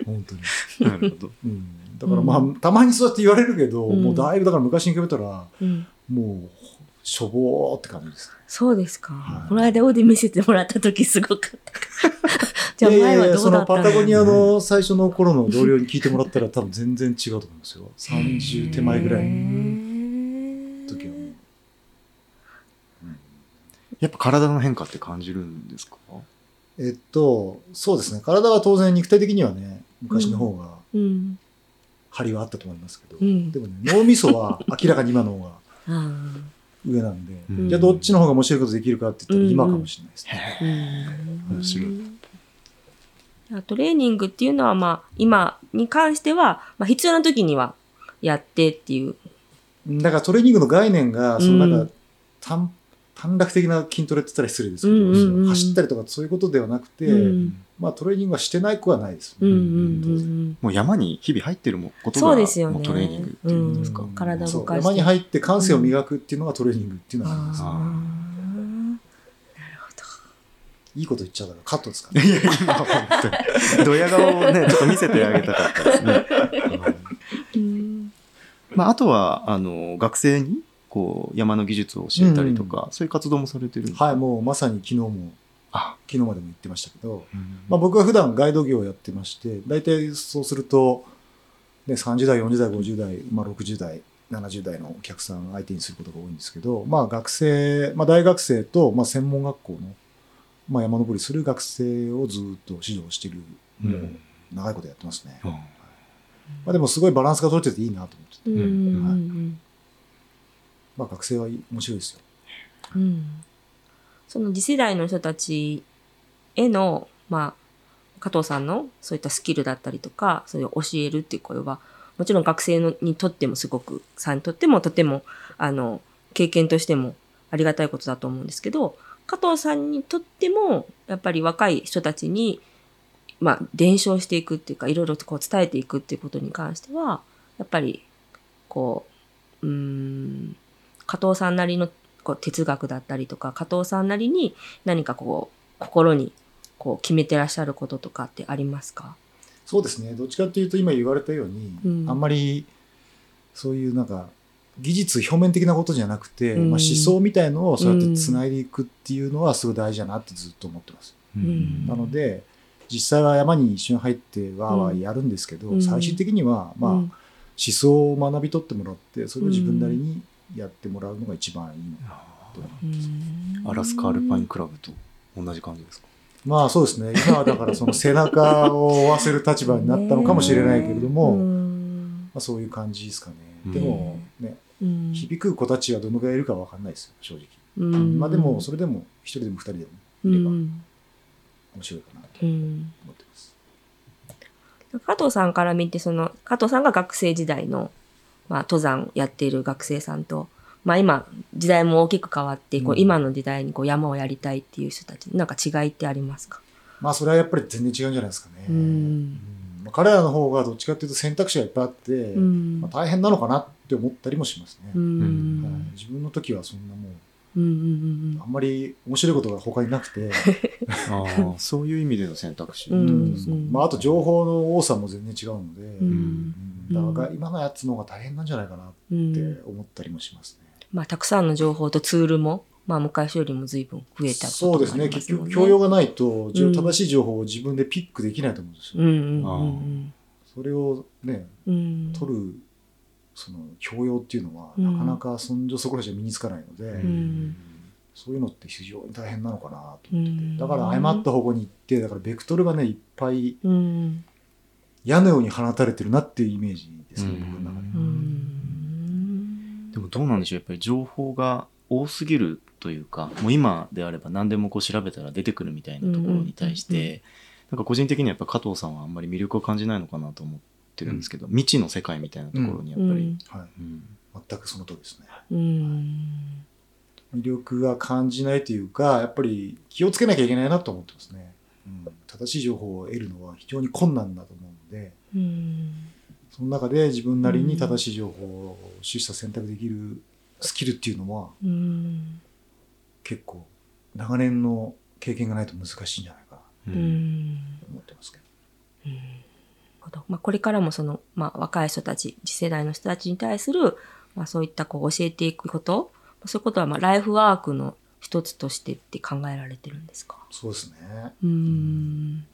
本当に。
なるほど。
うん、だからまあ、たまにそうやって言われるけど、
うん
もうだいぶだから昔に比べたら、
うん。
もう、しょぼーって感じですね。
そうですか
は。い
この間オーディ見せてもらった時すごかった。じゃあ前はど
そうの
だったんだ
パタゴニアの最初の頃の同僚に聞いてもらったら多分全然違うと思いますよ。30手前ぐらいの
の
時はもう。
やっぱ体の変化って感じるんですか？
えっと、そうですね。体は当然肉体的にはね、昔の方が
うん。
張りはあったと思いますけど、
うん
でもね、脳みそは明らかに今の方が
あ
上なんで、
うん。
じゃあどっちの方が面白いことできるかって言ったら今かもしれないですね。
ーうん。
面白い。
トレーニングっていうのは、まあ、今に関しては、まあ、必要な時にはやってっていう。
だからトレーニングの概念が、そのなん。か、
うん
短短絡的な筋トレって言ったら失礼ですけど、
うんうんうん
走ったりとかそういうことではなくて、
うん
まあトレーニングはしてない子はないですよね。
うんうんうん
もう山に日々入ってるもこと
そ
が
うですよね
もうトレーニングっていうことですか。
うん体
そう
動かして
山に入って感性を磨くっていうのがトレーニングっていうのはあります、
あー
あ
なるほ
いいこと言っちゃうからカットですかね。
いや、今は本当に。ドヤ顔をね、ちょっと見せてあげたかったですね。
ど。うん
まあ、あとは、あの、学生に、こう、山の技術を教えたりとか、そういう活動もされてるんですか？
はい、もうまさに昨日も、
あ、
昨日までも言ってましたけど、
うん。
まあ、僕は普段ガイド業をやってまして、大体そうすると、ね、30代、40代、50代、まあ、60代、70代のお客さん相手にすることが多いんですけど、まあ、学生、まあ、大学生と、まあ、専門学校の、まあ、山登りする学生をずっと指導している、
うん。
もう長いことやってますね。
うん。
まあ、でもすごいバランスが取れてていいなと思ってて、まあ、学生は面白いですよ。
うんうんその次世代の人たちへの、まあ、加藤さんのそういったスキルだったりとか、それを教えるっていう声は、もちろん学生のにとってもすごく、さんにとってもとても、あの、経験としてもありがたいことだと思うんですけど、加藤さんにとっても、やっぱり若い人たちに、まあ、伝承していくっていうか、いろいろとこう伝えていくっていうことに関しては、やっぱり、こう、うん、加藤さんなりのこう哲学だったりとか、加藤さんなりに何かこう、心にこう決めてらっしゃることとかってありますか？
そうですね。どっちかっていうと、今言われたように、
うん。
あんまり、そういうなんか、技術表面的なことじゃなくて、
うん。
まあ、思想みたいのをそうやって繋いでいくっていうのはすごい大事だなってずっと思ってます。
ん。
なので、実際は山に一緒に入ってわーわーやるんですけど、
うん。
最終的には、まあ、
うん。
思想を学び取ってもらって、それを自分なりにやってもらうのが一番いいのかなと思います。
うん
アラスカアルパインクラブと同じ感じですか？
まあそうですね。今はだからその背中を追わせる立場になったのかもしれないけれども、
うん
まあ、そういう感じですかね。
うん
でもね、
うん
響く子たちはどのぐらいいるかわかんないですよ、正直。
うん
まあでも、それでも、一人でも二人でも
う
いれば
ん
面白いかなと
うん
思ってます。
加藤さんから見て、その、加藤さんが学生時代の、まあ、登山やっている学生さんと、まあ今、時代も大きく変わって、こう、
うん。
今の時代にこう山をやりたいっていう人たち、なんか違いってありますか？
まあそれはやっぱり全然違うんじゃないですかね。
うん。
彼らの方がどっちかっていうと選択肢がいっぱいあって、
うん。
まあ、大変なのかなって思ったりもしますね。
うん。
はい。自分の時はそんなも
うんうん
う、あんまり面白いことが他になくて、
ああ、そういう意味での選択肢。
うん。
うん。まああと情報の多さも全然違うので、
うん。
うんだから今のやつの方が大変なんじゃないかなっ
うん
て思ったりもしますね。
まあ、たくさんの情報とツールも、まあ、昔よりも随分増えたことも
そうですね。結局、教養がないと、正しい情報を自分でピックできないと思うんですよ。
うんうんうん
それをね、
うん。
取る、その、教養っていうのは、
うん
なかなかそんじょそこらじゃ身につかないので、
ん
そういうのって非常に大変なのかなと思ってて。
うん
だから、誤った方向に行って、だから、ベクトルがね、いっぱい
うん。
矢のように放たれてるなっていうイメージですね、
うん
僕の中で。
うん。
でもどうなんでしょうやっぱり情報が多すぎるというか、もう今であれば何でもこう調べたら出てくるみたいなところに対し
うんうん
て、なんか個人的にはやっぱ加藤さんはあんまり魅力を感じないのかなと思ってるんですけど、未知の世界みたいなところにやっぱり、
うん
はい。
うん
全くその通りですね。
うん。
魅力が感じないというか、やっぱり気をつけなきゃいけないなと思ってますね。うん、正しい情報を得るのは非常に困難だと思うので、
うん。
その中で自分なりに正しい情報を取捨選択できるスキルっていうのは
うん。
結構長年の経験がないと難しいんじゃないかな
う
うんん。
と思ってますけど。
なるほどまあ、これからもその、まあ、若い人たち、次世代の人たちに対する、まあ、そういったこう教えていくこと、まあそういうことはまあライフワークの一つとしてって考えられてるんですか？
そうですね。
うん。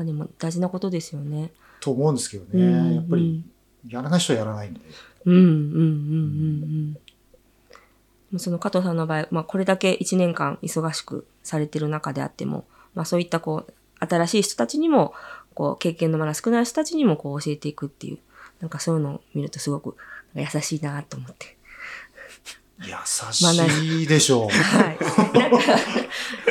まあでも大事なことですよね。
と思うんですけど
うん
ね。やっぱりやらない人はやらないんで。
うんうんうんうんうん。でもその加藤さんの場合、まあこれだけ一年間忙しくされてる中であっても、まあそういったこう、新しい人たちにも、こう、経験のまだ少ない人たちにもこう教えていくっていうなんかそういうのを見るとすごく優しいなと思って。
優しいでしょう。
はい。なんか、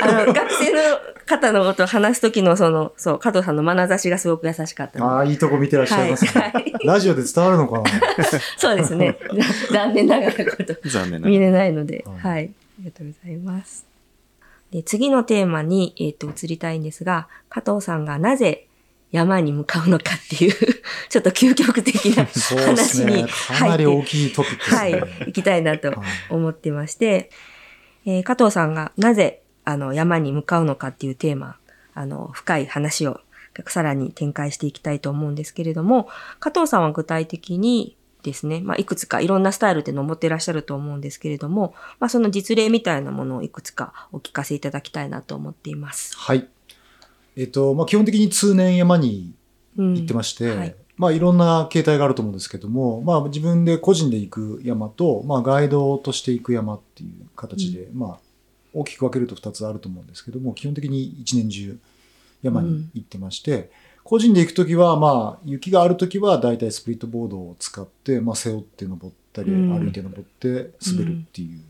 あの、学生の方のことを話すときのその、そう、加藤さんの眼差しがすごく優しかった
ああ、いいとこ見てらっしゃいますね。
はい
ラジオで伝わるのかな？
そうですね。残念ながらこと
残念な
見
がら。
れないので、
うん
はい。ありがとうございます。で次のテーマに、えっ、と、移りたいんですが、加藤さんがなぜ山に向かうのかっていう、ちょっと究極的な 話に
ね。かなり大きいトピックです
はい
ね。、
行きたいなと
はい
思ってまして、えー加藤さんがなぜあの山に向かうのかっていうテーマ、あの深い話をさらに展開していきたいと思うんですけれども、加藤さんは具体的にですね、まあ、いくつかいろんなスタイルで登っていらっしゃると思うんですけれども、まあ、その実例みたいなものをいくつかお聞かせいただきたいなと思っています。
はい。えっと、まあ、基本的に通年山に
うん。
行ってまして、
はい。
まあ、いろんな形態があると思うんですけども、まあ、自分で個人で行く山と、まあ、ガイドとして行く山っていう形で、まあ、大きく分けると2つあると思うんですけども、基本的に一年中山に行ってまして、個人で行くときは、まあ、雪があるときは、だいたいスプリットボードを使って、まあ、背負って登ったり、
うん。
歩いて登って滑るっていう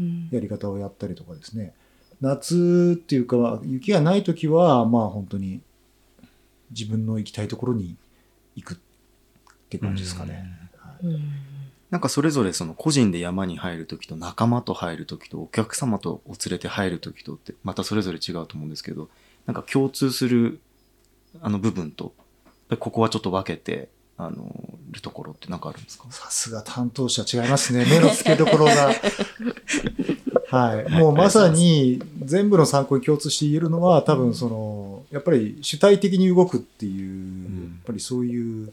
うん。
やり方をやったりとかですね。夏っていうか、雪がないときは、まあ本当に自分の行きたいところに行くって感じですかね。
なんかそれぞれその個人で山に入るときと仲間と入るときとお客様とお連れて入るときとってまたそれぞれ違うと思うんですけど、なんか共通するあの部分と、ここはちょっと分けて、あの、るところってなんかあるんですか？
さすが担当者違いますね。目の付けどころが。はい。もうまさに全部の参考に共通して言えるのは多分その、やっぱり主体的に動くっていう、やっぱりそういう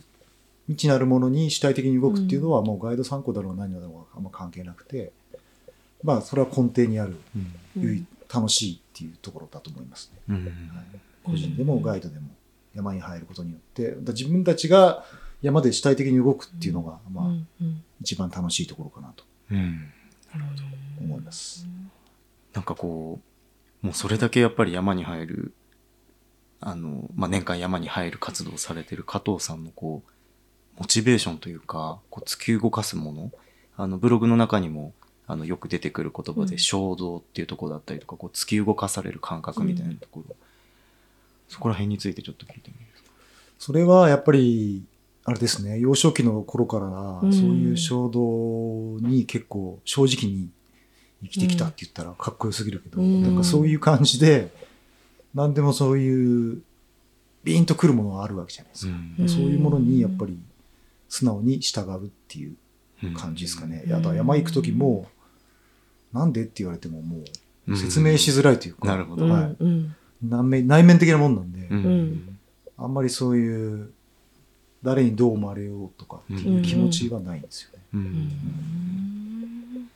未知なるものに主体的に動くっていうのはもうガイド参考だろうが何だろうがあんま関係なくて、まあそれは根底にある、楽しいっていうところだと思いますね。
うん。
はい。個人でもガイドでも山に入ることによって、自分たちが山で主体的に動くっていうのが、まあ、一番楽しいところかなと。
うん
思います。
なんかこう、もうそれだけやっぱり山に入る、あの、まあ、年間山に入る活動をされてる加藤さんのこう、モチベーションというか、こう突き動かすもの、あの、ブログの中にも、あの、よく出てくる言葉
うん
で衝動っていうところだったりとか、こう突き動かされる感覚みたいなところ、そこら辺についてちょっと聞いてみますか。
それはやっぱり、あれですね、幼少期の頃から、
うん。
そういう衝動に結構正直に生きてきたって言ったらかっこよすぎるけど、
うん。
なんかそういう感じで、何でもそういう、ビーンとくるものがあるわけじゃないですか。
うん。
そういうものにやっぱり素直に従うっていう感じですかね。
うん。
いやだから山行く時も、なんでって言われてもも
う
うん。説明しづらいというか、
なるほど。
うん。
はい。
うん。
内面内面的なもんなんで、あんまりそういう、誰にどう思われようとかっていう気持ちはないんですよね。
う
うん。ん。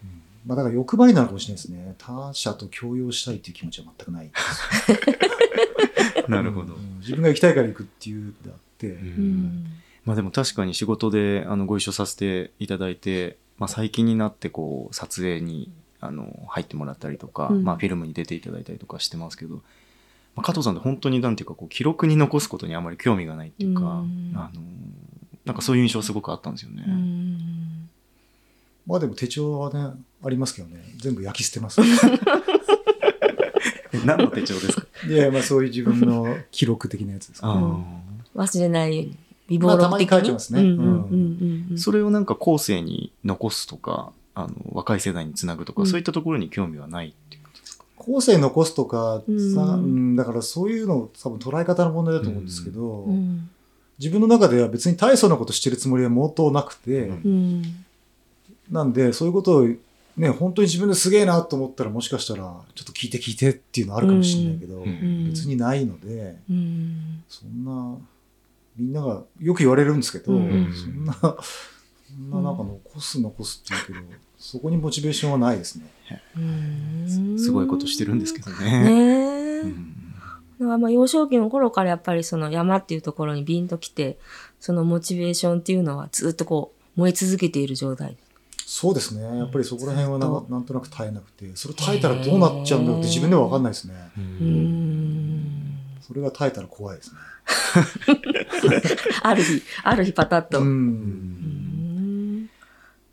まあだから欲張りなのかもしれないですね。他者と共有したいっていう気持ちは全くないです。よ。
なるほど。
う。ん。自分が行きたいから行くっていうであって、
まあでも確かに仕事であのご一緒させていただいて、まあ、最近になってこう撮影にあの入ってもらったりとか、
うん。
まあ、フィルムに出ていただいたりとかしてますけど、まあ、加藤さんって本当になんていうかこう記録に残すことにあまり興味がないっていうか、
うん
あのなんかそういう印象すごくあったんですよね。
うん
まあでも手帳はね、ありますけどね、全部焼き捨てます。
え 何の手帳ですか？
いやまあそういう自分の記録的なやつですか、
あ
ね。
ー
忘れないように。微暴録的に？
まあたまに書いてますね
それをなんか後世に残すとかあの若い世代につなぐとか、
うん
そういったところに興味はない
後世残すとかさ、
うん。
うんだからそういうの多分捉え方の問題だと思うんですけど、
うん。
自分の中では別に大層なことしてるつもりは毛頭なくて、
うん。
うん
なんでそういうことをね、本当に自分ですげえなと思ったらもしかしたらちょっと聞いて聞いてっていうのあるかもしれないけど、別にないので、
うん。
そんな、みんながよく言われるんですけど、
うん。
そんな、そんななんか残す残すって言うけど、そこにモチベーションはないですね。
うん
すごいことしてるんですけどね。
ねえ。
うん
だからまあ幼少期の頃からやっぱりその山っていうところにビンと来て、そのモチベーションっていうのはずっとこう燃え続けている状態。
そうですね。やっぱりそこら辺はななんとなく耐えなくて、それ耐えたらどうなっちゃうんだろうって自分では分かんないですね。それが耐えたら怖いですね。
ある日、ある日パタッと。
う。
うんん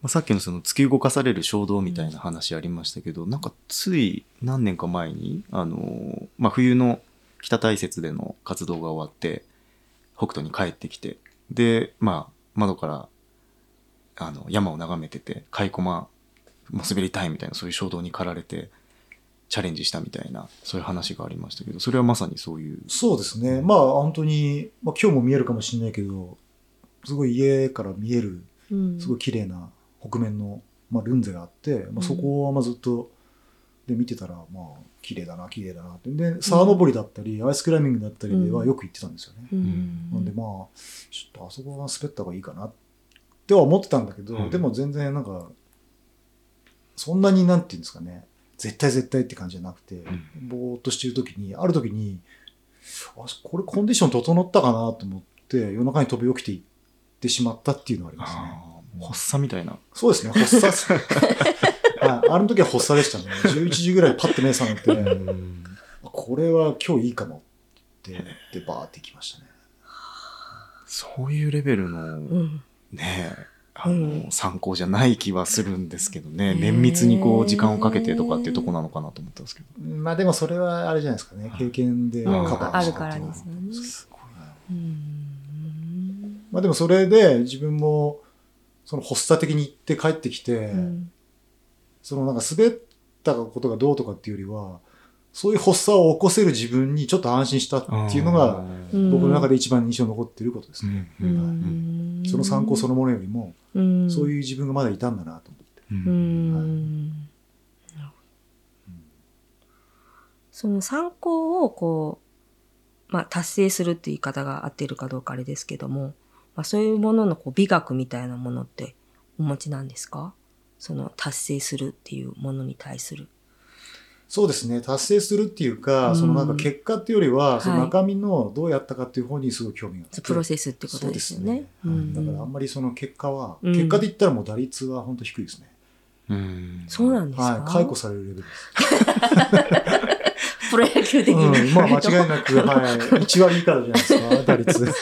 まあさっきのその突き動かされる衝動みたいな話ありましたけど、なんかつい何年か前に、あの、まあ、冬の北大雪での活動が終わって、北斗に帰ってきて、で、まあ、窓から、あの、山を眺めてて、カイコマ、まあ、滑りたいみたいな、そういう衝動に駆られて、チャレンジしたみたいな、そういう話がありましたけど、それはまさにそういう。
そうですね。まあ本当に、まあ今日も見えるかもしれないけど、すごい家から見える、
うん
すごい綺麗な北面の、まあ、ルンゼがあって、まあ、そこはまあずっとで見てたら、まあ綺麗だな、綺麗だなって。で、沢登りだったり、アイスクライミングだったりではよく行ってたんですよね。
うん。
なんでまあ、ちょっとあそこは滑った方がいいかなっては思ってたんだけど、
うん。
でも全然なんか、そんなになんていうんですかね、絶対絶対って感じじゃなくて、ぼーっとしてる時に、ある時に、あ、これコンディション整ったかなと思って、夜中に飛び起きていってしまったっていうのはありますね。
発作みたいな。
そうですね、発作。はい、あの時は発作でしたね。11時ぐらいパッと目覚めて、これは今日いいかもって、で、バーって行きましたね。
そういうレベルの、
うん。
ねえ、あの、
うん。
参考じゃない気はするんですけどね、綿密にこう時間をかけてとかっていうとこなのかなと思ったんですけど。
まあでもそれはあれじゃないですかね、経験でカ
うん。
バー
ある
したっていう
からですよね。
すごい。
うん。
まあでもそれで自分も、その発作的に行って帰ってきて、
うん。
そのなんか滑ったことがどうとかっていうよりは、そういう発作を起こせる自分にちょっと安心したっていうのが、
うん。
僕の中で一番印象に残っていることですね。
う
うん
ん
その参考そのものよりも、
うん。
そういう自分がまだいたんだなと思って。
その参考をこう、まあ、達成するっていう言い方が合ってるかどうかあれですけども、まあ、そういうもののこう美学みたいなものってお持ちなんですか？その達成するっていうものに対する。
そうですね、達成するっていうか、
うん。
そのなんか結果っていうよりは、
はい。
その中身のどうやったかっていう方にすごい興味があって。
プロセスってことですよね。
ね。はいだからあん
ま
まりその結果は、
うん。
結果で言ったらもう打率は本当低いですね。
うん。
そうなんですか、
はい、解雇されるレベルです。
プロ野球で言う、
うん、まあ間違いなく、はい、1割以下じゃないですか、打率。
う
うんん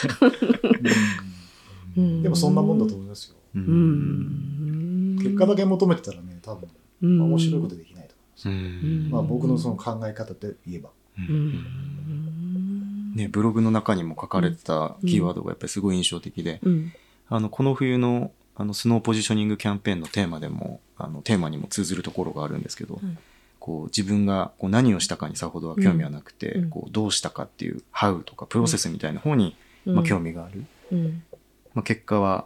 でもそんなもんだと思いますよ。結果だけ求めてたらね、多分、
うん
まあ面白いことできないと思います。
うん。
まあ僕のその考え方で言えば。
うん。
ね、ブログの中にも書かれてたキーワードがやっぱりすごい印象的で、
うん。
あの、この冬のあのスノーポジショニングキャンペーンのテーマでも、あの、テーマにも通ずるところがあるんですけど、
うん
こう自分がこう何をしたかにさほどは興味はなくて、
うん。
こうどうしたかっていう、ハウとかプロセスみたいな方に、まあ、興味がある。
うん
まあ、結果は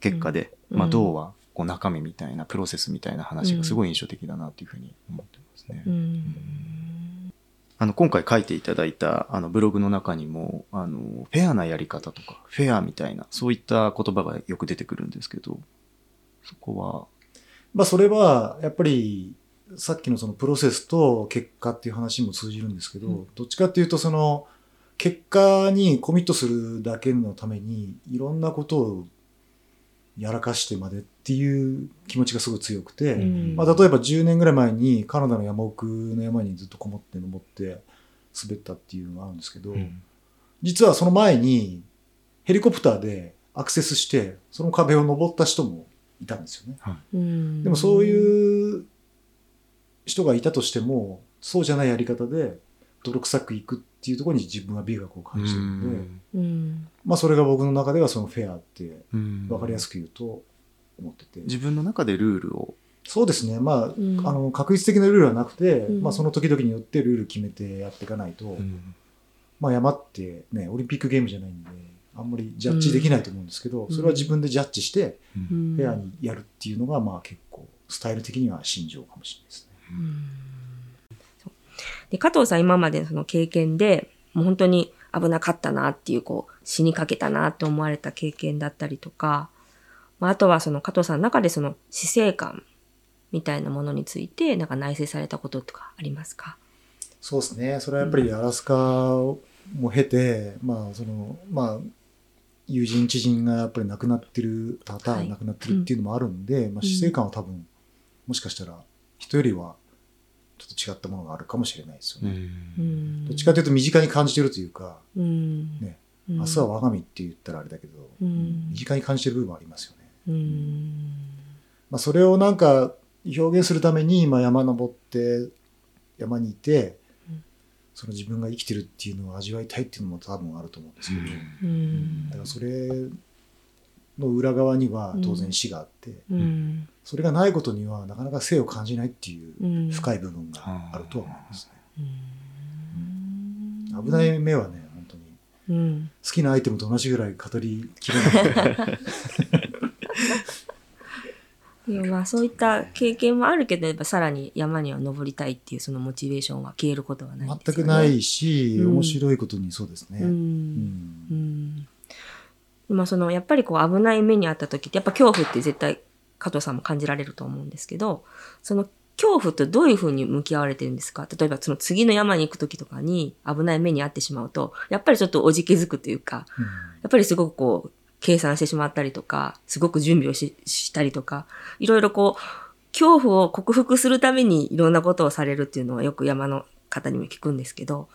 結果で、
うん。
まあ、どうはこう中身みたいなプロセスみたいな話がすごい印象的だなっていうふうに思ってますね。
うん。
あの今回書いていただいたあのブログの中にもあのフェアなやり方とかフェアみたいなそういった言葉がよく出てくるんですけどそこは？
まあそれは、やっぱり、さっきのそのプロセスと結果っていう話にも通じるんですけど、
うん。
どっちかっていうとその、結果にコミットするだけのために、いろんなことをやらかしてまでっていう気持ちがすごい強くて、
うん。
まあ、例えば10年ぐらい前にカナダの山奥の山にずっとこもって登って滑ったっていうのがあるんですけど、実はその前にヘリコプターでアクセスしてその壁を登った人もいたんですよね。
うん。
でもそういう人がいたとしてもそうじゃないやり方で泥臭くいくっていうところに自分は美学を感じてるので、
うん。
まあそれが僕の中ではそのフェアって
分
分かりやすく言うと思ってて、
自分の中でルールを。
そうですね。まあ,、
ん。
あの確率的なルールはなくて、
うん。
まあその時々によってルール決めてやっていかないと、まあ山ってねオリンピックゲームじゃないんであんまりジャッジできないと思うんですけど、
うん。
それは自分でジャッジして
うん。
フェアにやるっていうのがまあ結構スタイル的には信条かもしれないですね。
で加藤さん今までのその経験でもう本当に危なかったなっていうこう死にかけたなって思われた経験だったりとか、まあ、あとはその加藤さんの中でその死生観みたいなものについてなんか内省されたこととかありますか？
そうですね。それはやっぱりアラスカも経て、まあその、まあ、友人知人がやっぱり亡くなってる、多々
はい。
亡くなってるっていうのもあるんで、まあ死生観は多分、もしかしたら人よりはちょっと違ったものがあるかもしれないですよね。
うん。
どっちかというと身近に感じてるというか、
うん。
ね。
うん。
明日は我が身って言ったらあれだけど、
うん。
身近に感じてる部分もありますよね。
うん。
まあ、それをなんか表現するために、まあ、山登って山にいて、
うん。
その自分が生きてるっていうのを味わいたいっていうのも多分あると思うんですけど、
うん。
だからそれの裏側には当然死があって、
うん。
それがないことにはなかなか生を感じないっていう
うん。
深い部分があるとは思いますね。
うん。
危ない目はね本当に。
うん。
好きなアイテムと同じぐらい語りきれない。
まあそういった経験もあるけどやっぱさらに山には登りたいっていうそのモチベーションは消えることはないね。
全くないし、
うん
面白いことにそうですね。
うん。
うん
うんまあそのやっぱりこう危ない目にあった時ってやっぱ恐怖って絶対加藤さんも感じられると思うんですけどその恐怖とどういうふうに向き合われてるんですか？例えばその次の山に行く時とかに危ない目に遭ってしまうとやっぱりちょっとおじけづくというか
うん。
やっぱりすごくこう、計算してしまったりとか、すごく準備をししたりとか、いろいろこう、恐怖を克服するためにいろんなことをされるっていうのはよく山の方にも聞くんですけど、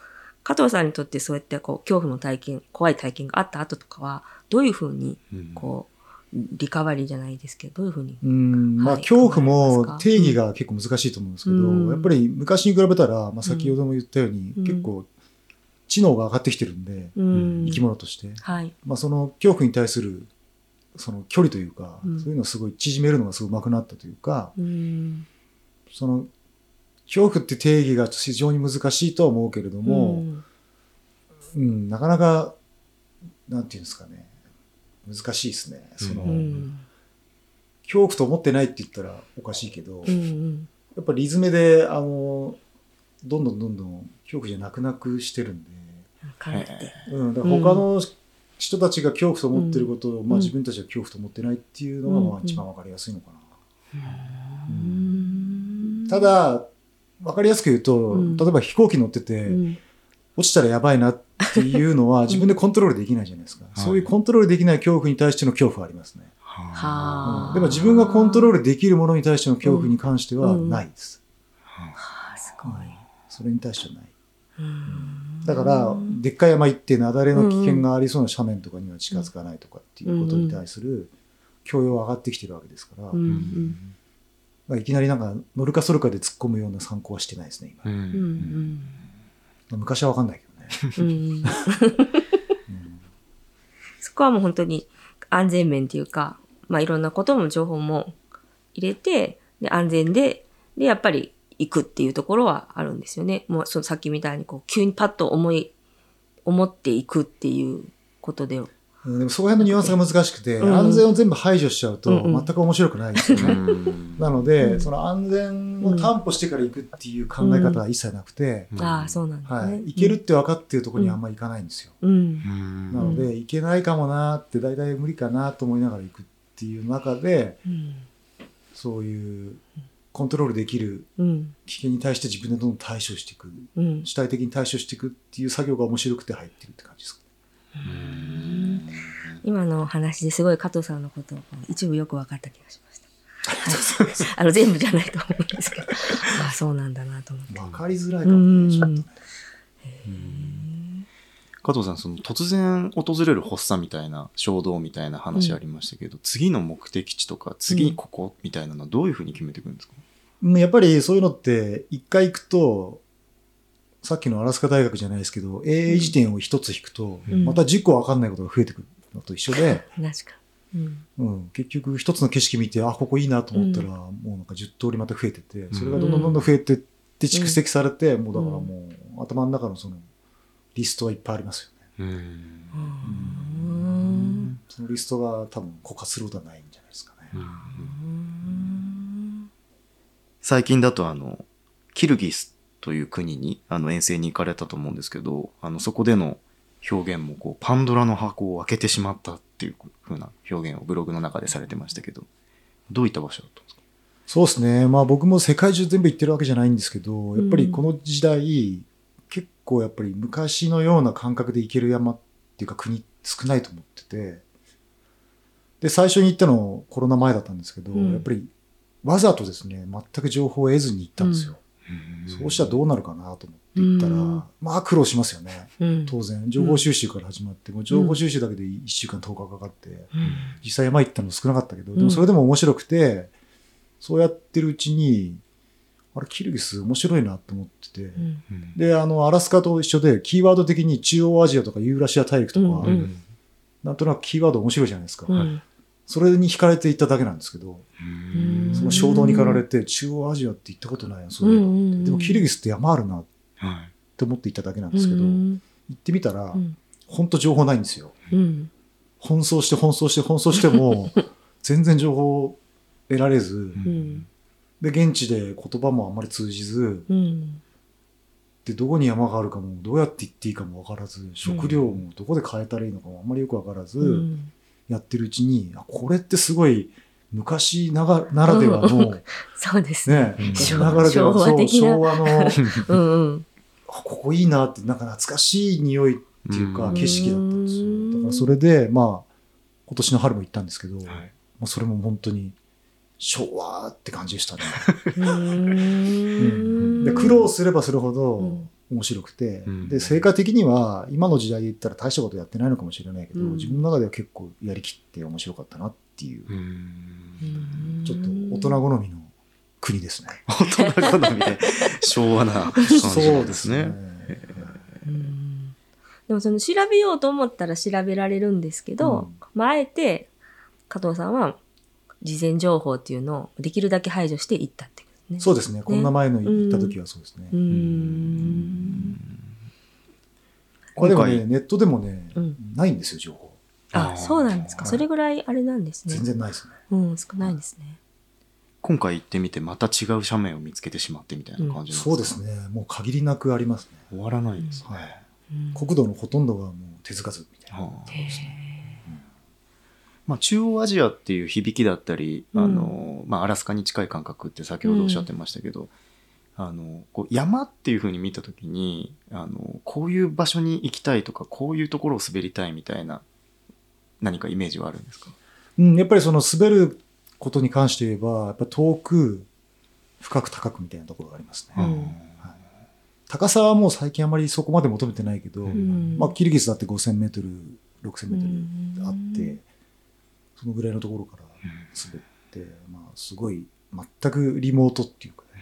加藤さんにとってそうやってこう、恐怖の体験、怖い体験があった後とかは、どういうふうに、こう、リカバリーじゃないですけど、どういうふうに。
うんまあ、
はい
恐怖も定義が結構難しいと思うんですけど、
うん
やっぱり昔に比べたら、まあ、先ほども言ったように、
うん
結構知能が上がってきてるんで、
うん。
生き物として、
はい。
まあ、その恐怖に対するその距離というか、
うん
そういうのをすごい縮めるのがすごい上手くなったというか、
うん。
その恐怖って定義が非常に難しいとは思うけれども、うんなかなかなんていうんですかね難しいですね。その
うん。うん。
恐怖と思ってないって言ったらおかしいけど、
うん。
やっぱりリズムで、あの、どんどんどんどん恐怖じゃなくなくしてるんで。うん、だから他の人たちが恐怖と思ってることを、
うん
まあ自分たちは恐怖と思ってないっていうのが、まあ
うん
一番わかりやすいのかな。
うん
た、だ、わかりやすく言うと、
うん。
例えば飛行機乗ってて、
うん。
落ちたらやばいなっていうのは 自分でコントロールできないじゃないですか。
はい。
そういうコントロールできない恐怖に対しての恐怖はありますね。
は
はあ。
でも自分がコントロールできるものに対しての恐怖に関してはないです。
はあ、すごい。
それに対してはない。
うん。
だから、でっかい山行って雪崩の危険がありそうな斜面とかには近づかないとかっていうことに対する許容は上がってきてるわけですから、
うん。うん。
まあいきなりなんか乗るかそるかで突っ込むような参考はしてないですね、
う
今。
うんうん
昔はわかんないけどね。
そこはもう本当に安全面っていうか、まあいろんなことも情報も入れて、で安全で、で、やっぱり行くっていうところはあるんですよね。もうそのさっきみたいにこう急にパッと思い、思っていくっていうことで。
うんでもそこら辺のニュアンスが難しくて、
うん
安全を全部排除しちゃうと
うんうん
全く面白くないですよね。なので、
うん
その安全を担保してから行くっていう考え方は一切なくて、
ああ、そうなんですね。
はい、行けるって分かってるところにあんまり行かないんですよ。
うん。
なので、行けないかもなって、大体無理かなと思いながら行くっていう中で、
うん。
そういうコントロールできる
うん。
危険に対して自分でどんどん対処していく、
うん。
主体的に対処していくっていう作業が面白くて入ってるって感じですか
今のお話ですごい加藤さんのことを一部よく分かった気がしました。はい、あの全部じゃないと思うんですけど、あそうなんだなと思って。
ね。わかりづらいかもね、ちょっとね。
加藤さん、その突然訪れる発作みたいな衝動みたいな話ありましたけど、次の目的地とか、次ここみたいなのはどういうふうに決めていくんですか、
うんやっぱりそういうのって、一回行くと、さっきのアラスカ大学じゃないですけど、英英辞典を一つ引くと、
うん
また10個わかんないことが増えてくるのと一緒で、
確かに。うん。
うん、結局一つの景色見て、あ、ここいいなと思ったら、もうなんか10通りまた増えてて、それがどんどんどんどん増えてって蓄積されて、もうだからもう頭の中のそのリストはいっぱいありますよね。
うん。
そのリストが多分枯渇することはないんじゃないですかね。
うん
最近だとあの、キルギスという国にあの遠征に行かれたと思うんですけど、あの、そこでの表現もこう、パンドラの箱を開けてしまったっていう風な表現をブログの中でされてましたけど、どういった場所だったんですか？
そうですね。まあ僕も世界中全部行ってるわけじゃないんですけど、やっぱりこの時代、結構やっぱり昔のような感覚で行ける山っていうか国少ないと思ってて、で、最初に行ったのコロナ前だったんですけど、
うん
やっぱりわざとですね、全く情報を得ずに行ったんですよ。そうしたらどうなるかなと思って言ったら、
うん。
まあ苦労しますよね。
うん。
当然。情報収集から始まって、もう情報収集だけで1週間10日かかって、
うん。
実際山行ったの少なかったけど、
ん。
でもそれでも面白くて、そうやってるうちに、あれ、キルギス面白いなと思ってて、
うん。
で、あの、アラスカと一緒で、キーワード的に中央アジアとかユーラシア大陸とか、
う
なんとなくキーワード面白いじゃないですか。
うん
それに惹かれていっただけなんですけど、
ん。
その衝動に駆られて、中央アジアって行ったことないよ、そういえば。でもキルギスって山あるなっ
はい
て思って行っただけなんですけど、
うん
行ってみたら
う、ん。
本当情報ないんですよ。
うん。
奔走して奔走して奔走しても、全然情報得られず、
うん。
で、現地で言葉もあんまり通じず、
うん。
で、どこに山があるかも、どうやって行っていいかもわからず、食料もどこで変えたらいいのかもあんまりよくわからず、
うん
やってるうちに、あ、これってすごい昔ながならではの、
そうです。ね。
ね、
うん。
昔ながらでは
昭和
昭和の、あ
うんうん。
ここいいなって、なんか懐かしい匂いっていうか、
うん。
景色だったんですよ。
うん
だからそれで、まあ、今年の春も行ったんですけど、
はい。
もうそれも本当に昭和って感じでしたね。
うん。
で苦労すればするほ
う
ど
ん
面白くて、
うん。
で成果的には今の時代で言ったら大したことやってないのかもしれないけど、
うん。
自分の中では結構やりきって面白かったなっていう、
うん。
ちょっと大人好みの国ですね。
大人好みで 昭和な感じなんですね。
うん。でもその調べようと思ったら調べられるんですけど、まああえて加藤さんは事前情報っていうのをできるだけ排除していったってね。
そうですね。こんな前の行った時はそうですね。
うーん。
これでもね、ネットでもね、
うん
ないんですよ、情報。
あ、そうなんですか。
はい
それぐらいあれなんですね。
全然ないですね。
うん、少ないですね。
今回行ってみてまた違う斜面を見つけてしまってみたいな感じなんですか、
そうですね。もう限りなくありますね。
終わらないですね。
はい
うん
国土のほとんどがもう手つかずみたいな。
まあ、中央アジアっていう響きだったり、
うん。
あのまあ、アラスカに近い感覚って先ほどおっしゃってましたけど、あのこう山っていうふうに見た時にあのこういう場所に行きたいとかこういうところを滑りたいみたいな何かイメージはあるんですか？
うん、やっぱりその滑ることに関して言えば、やっぱ遠く、深く高くみたいなところがありますね。
うん。
はい。高さはもう最近あまりそこまで求めてないけど、
うん。
まあ、キルギスだって5000メートル、6000メートルあっ
うん。
て、そのぐらいのところから滑って、まあ、すごい、全くリモートっていうかね、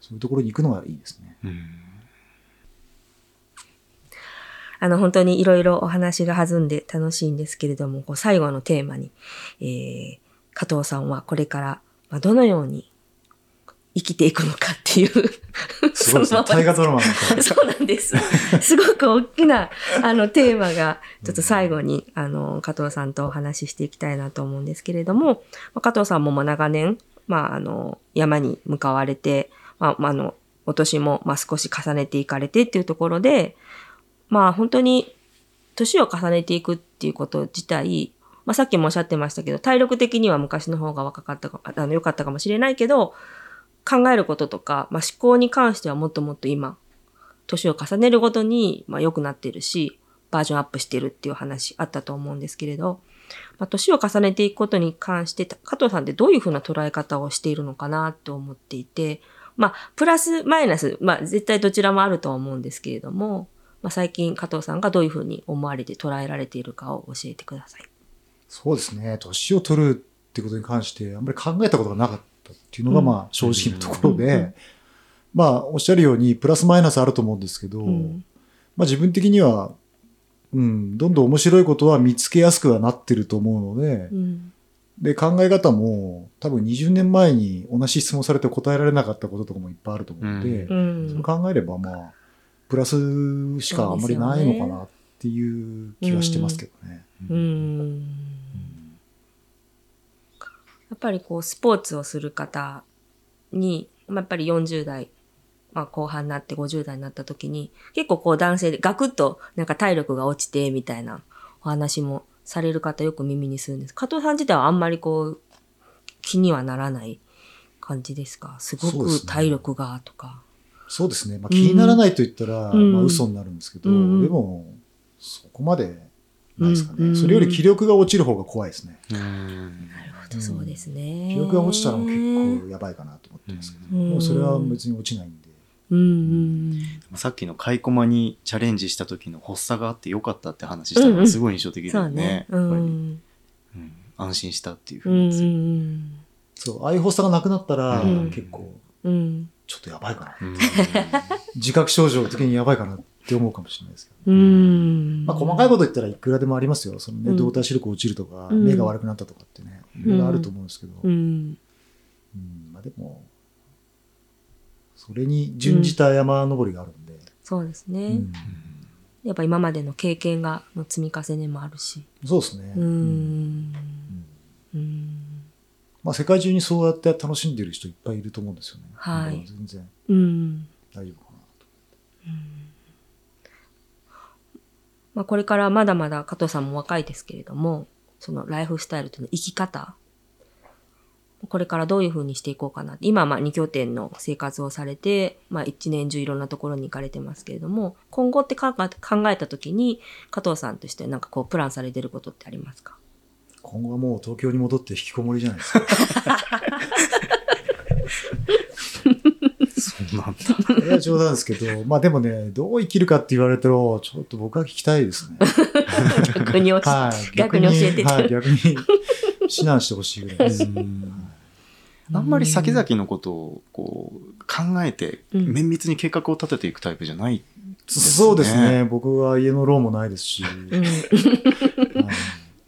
そういうところに行くのがいいですね。
うん
あの、本当にいろいろお話が弾んで楽しいんですけれども、こう最後のテーマに、えー、加藤さんはこれから、まあ、どのように生きていくのかっていう。
すごいですね。大河ドラマみたいな。
そうなんです。すごく大きな、あの、テーマが、ちょっと最後に、あの、加藤さんとお話ししていきたいなと思うんですけれども、まあ加藤さんもまあ長年、まあ、あの、山に向かわれて、まあ、まああの、お年も、まあ、少し重ねていかれてっていうところで、まあ、本当に、年を重ねていくっていうこと自体、まあ、さっきもおっしゃってましたけど、体力的には昔の方が若かったか、あの、良かったかもしれないけど、考えることとか、まあ、思考に関してはもっともっと今、年を重ねるごとに、まあ、良くなってるし、バージョンアップしてるっていう話あったと思うんですけれど、まあ、年を重ねていくことに関して、加藤さんってどういうふうな捉え方をしているのかなと思っていて、まあ、プラス、マイナス、まあ、絶対どちらもあるとは思うんですけれども、まあ、最近加藤さんがどういうふうに思われて捉えられているかを教えてください。
そうですね。年を取るってことに関して、あんまり考えたことがなかったっていうのが、
うん
まあ、正直なところで、
うんうん
まあ、おっしゃるように、プラスマイナスあると思うんですけど、
うん。
まあ自分的には、うん、どんどん面白いことは見つけやすくはなってると思うので
う、ん。
で、考え方も、多分20年前に同じ質問されて答えられなかったこととかもいっぱいあると思うので、
う
それ
ん。
考えれば、まあ、プラスしかあんまりないのかなっていう気はしてますけどね。
うん。やっぱりこう、スポーツをする方に、まあ、やっぱり40代、まあ、後半になって50代になった時に、結構こう男性でガクッとなんか体力が落ちてみたいなお話もされる方よく耳にするんです。加藤さん自体はあんまりこう、気にはならない感じですか？すごく体力がとか。
そうですね。まあ気にならないと言ったら、
うん
まあ嘘になるんですけど、
うん
でも、そこまでないですかね。
うん
それより気力が落ちる方が怖いですね。
うん
なるほど、そうですね。
気力が落ちたらもう結構やばいかなと思ってますけど、
うん
もうそれは別に落ちないんで。
うんうん
さっきのカイコマにチャレンジした時の発作があってよかったって話したのがすごい印象的だ
そう
よね
ね。。う
やっぱり
ん
うん安心したっていうふ
う
うんに。
うん
そう、ああいう発作がなくなったら、
うん
結構、
うん
ちょっとやばいかな。
うん
自覚症状的にやばいかなって思うかもしれないですけど。
うん。
まあ、細かいこと言ったらいくらでもありますよ。そのね、
うん。
動体視力落ちるとか、
うん。
目が悪くなったとかってね、いろいろあると思うんですけど、
う
うん。
ん
まあでも、それに準じた山登りがあるんで、
そうですね、
うん。
やっぱ今までの経験がの積み重ねもあるし。
そうですね。
う
うん。
ん。うん。
まあ、世界中にそうやって楽しんでる人いっぱいいると思うんですよね。
はい。
全然
うん。
大丈夫かなと。
まあ、これからまだまだ加藤さんも若いですけれどもそのライフスタイルとの生き方これからどういうふうにしていこうかな今はまあ2拠点の生活をされて、まあ、一年中いろんなところに行かれてますけれども今後って考え考えた時に加藤さんとしてなんかこうプランされてることってありますか？
今後はもう東京に戻って引きこもりじゃないですか。
そうなんだ。
いや、冗談ですけど、まあでもね、どう生きるかって言われたら、ちょっと僕は聞きたいですね。
逆に教え
はい。
逆に教えて
はい、逆に指南してほしいぐらいです。
あんまり先々のことをこう考えて
うん
綿密に計画を立てていくタイプじゃない。
そうですね。僕は家のローンもないですし。
うん
はい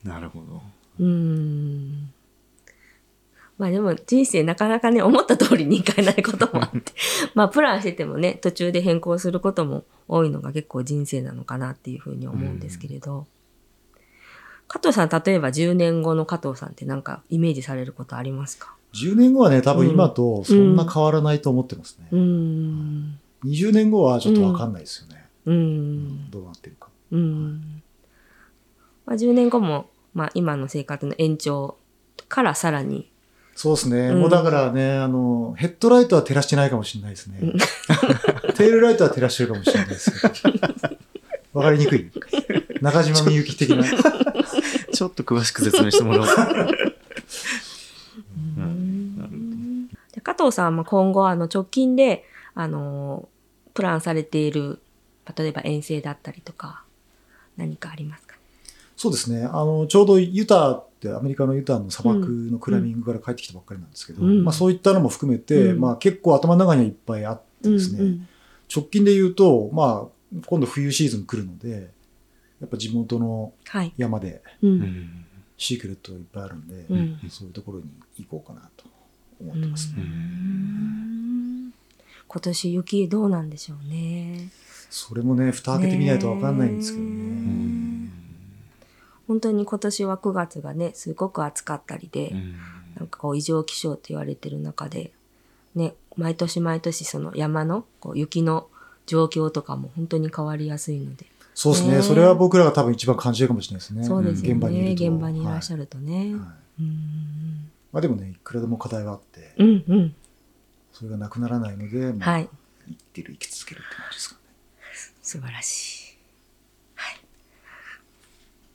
なるほど。
うんまあでも人生なかなかね思った通りにいかないこともあって まあプランしててもね途中で変更することも多いのが結構人生なのかなっていうふうに思うんですけれど、加藤さん例えば10年後の加藤さんってなんかイメージされることありますか
？10年後はね、多分今とそんな変わらないと思ってますね。
うん。
20年後はちょっとわかんないですよね。
うん。
どうなってるか。
うん。まあ、10年後も、まあ、今の生活の延長からさらに
そうですね。
うん
もうだからね、あの、ヘッドライトは照らしてないかもしれないですね。テールライトは照らしてるかもしれないですけど。わかりにくい？中島みゆき的な。
ちょっと詳しく説明してもらおう。
で加藤さんは今後あの直近であのプランされている例えば遠征だったりとか何かありますか？
そうですね。あの、ちょうどユタってアメリカのユタの砂漠のクライミングから帰ってきたばっかりなんですけど、
うん。
まあそういったのも含めて、
うん。
まあ結構頭の中にはいっぱいあってですね、
うん。
直近で言うと、まあ今度冬シーズン来るので、やっぱ地元の
はい、
山で
う
うん。ん
シークレットがいっぱいあるんで、
うん。
そういうところに行こうかなと思
うん
ってますね。
今年雪どうなんでしょうね。
それもね、蓋開けてみないとわかんないんですけどね。
ね本当に今年は9月がねすごく暑かったりで、
うん。
なんかこう異常気象と言われてる中で、ね、毎年毎年その山のこう雪の状況とかも本当に変わりやすいので、
そうですね。
ね。
それは僕らが多分一番感じるかもしれないですね。
そうですよね。
現場にいると。
現場にいらっしゃるとね。
はい。はい。
うん。
まあでもね、いくらでも課題はあって、
うんうん。
それがなくならないので、まあ
はい。
生きてる、生き続けるって感じですかね。
素晴らしい。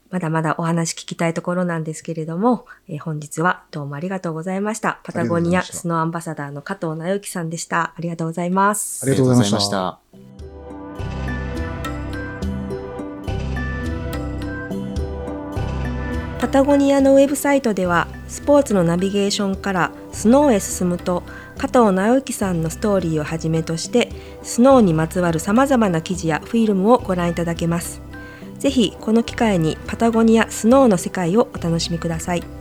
まだまだお話聞きたいところなんですけれども、えー本日はどうもありがとうございました。パタゴニアスノーアンバサダーの加藤直之さんでした。ありがとうございます。
ありがとうございました
ありがとうございました。
パタゴニアのウェブサイトではスポーツのナビゲーションからスノーへ進むと加藤直之さんのストーリーをはじめとしてスノーにまつわるさまざまな記事やフィルムをご覧いただけます。ぜひこの機会にパタゴニアスノーの世界をお楽しみください。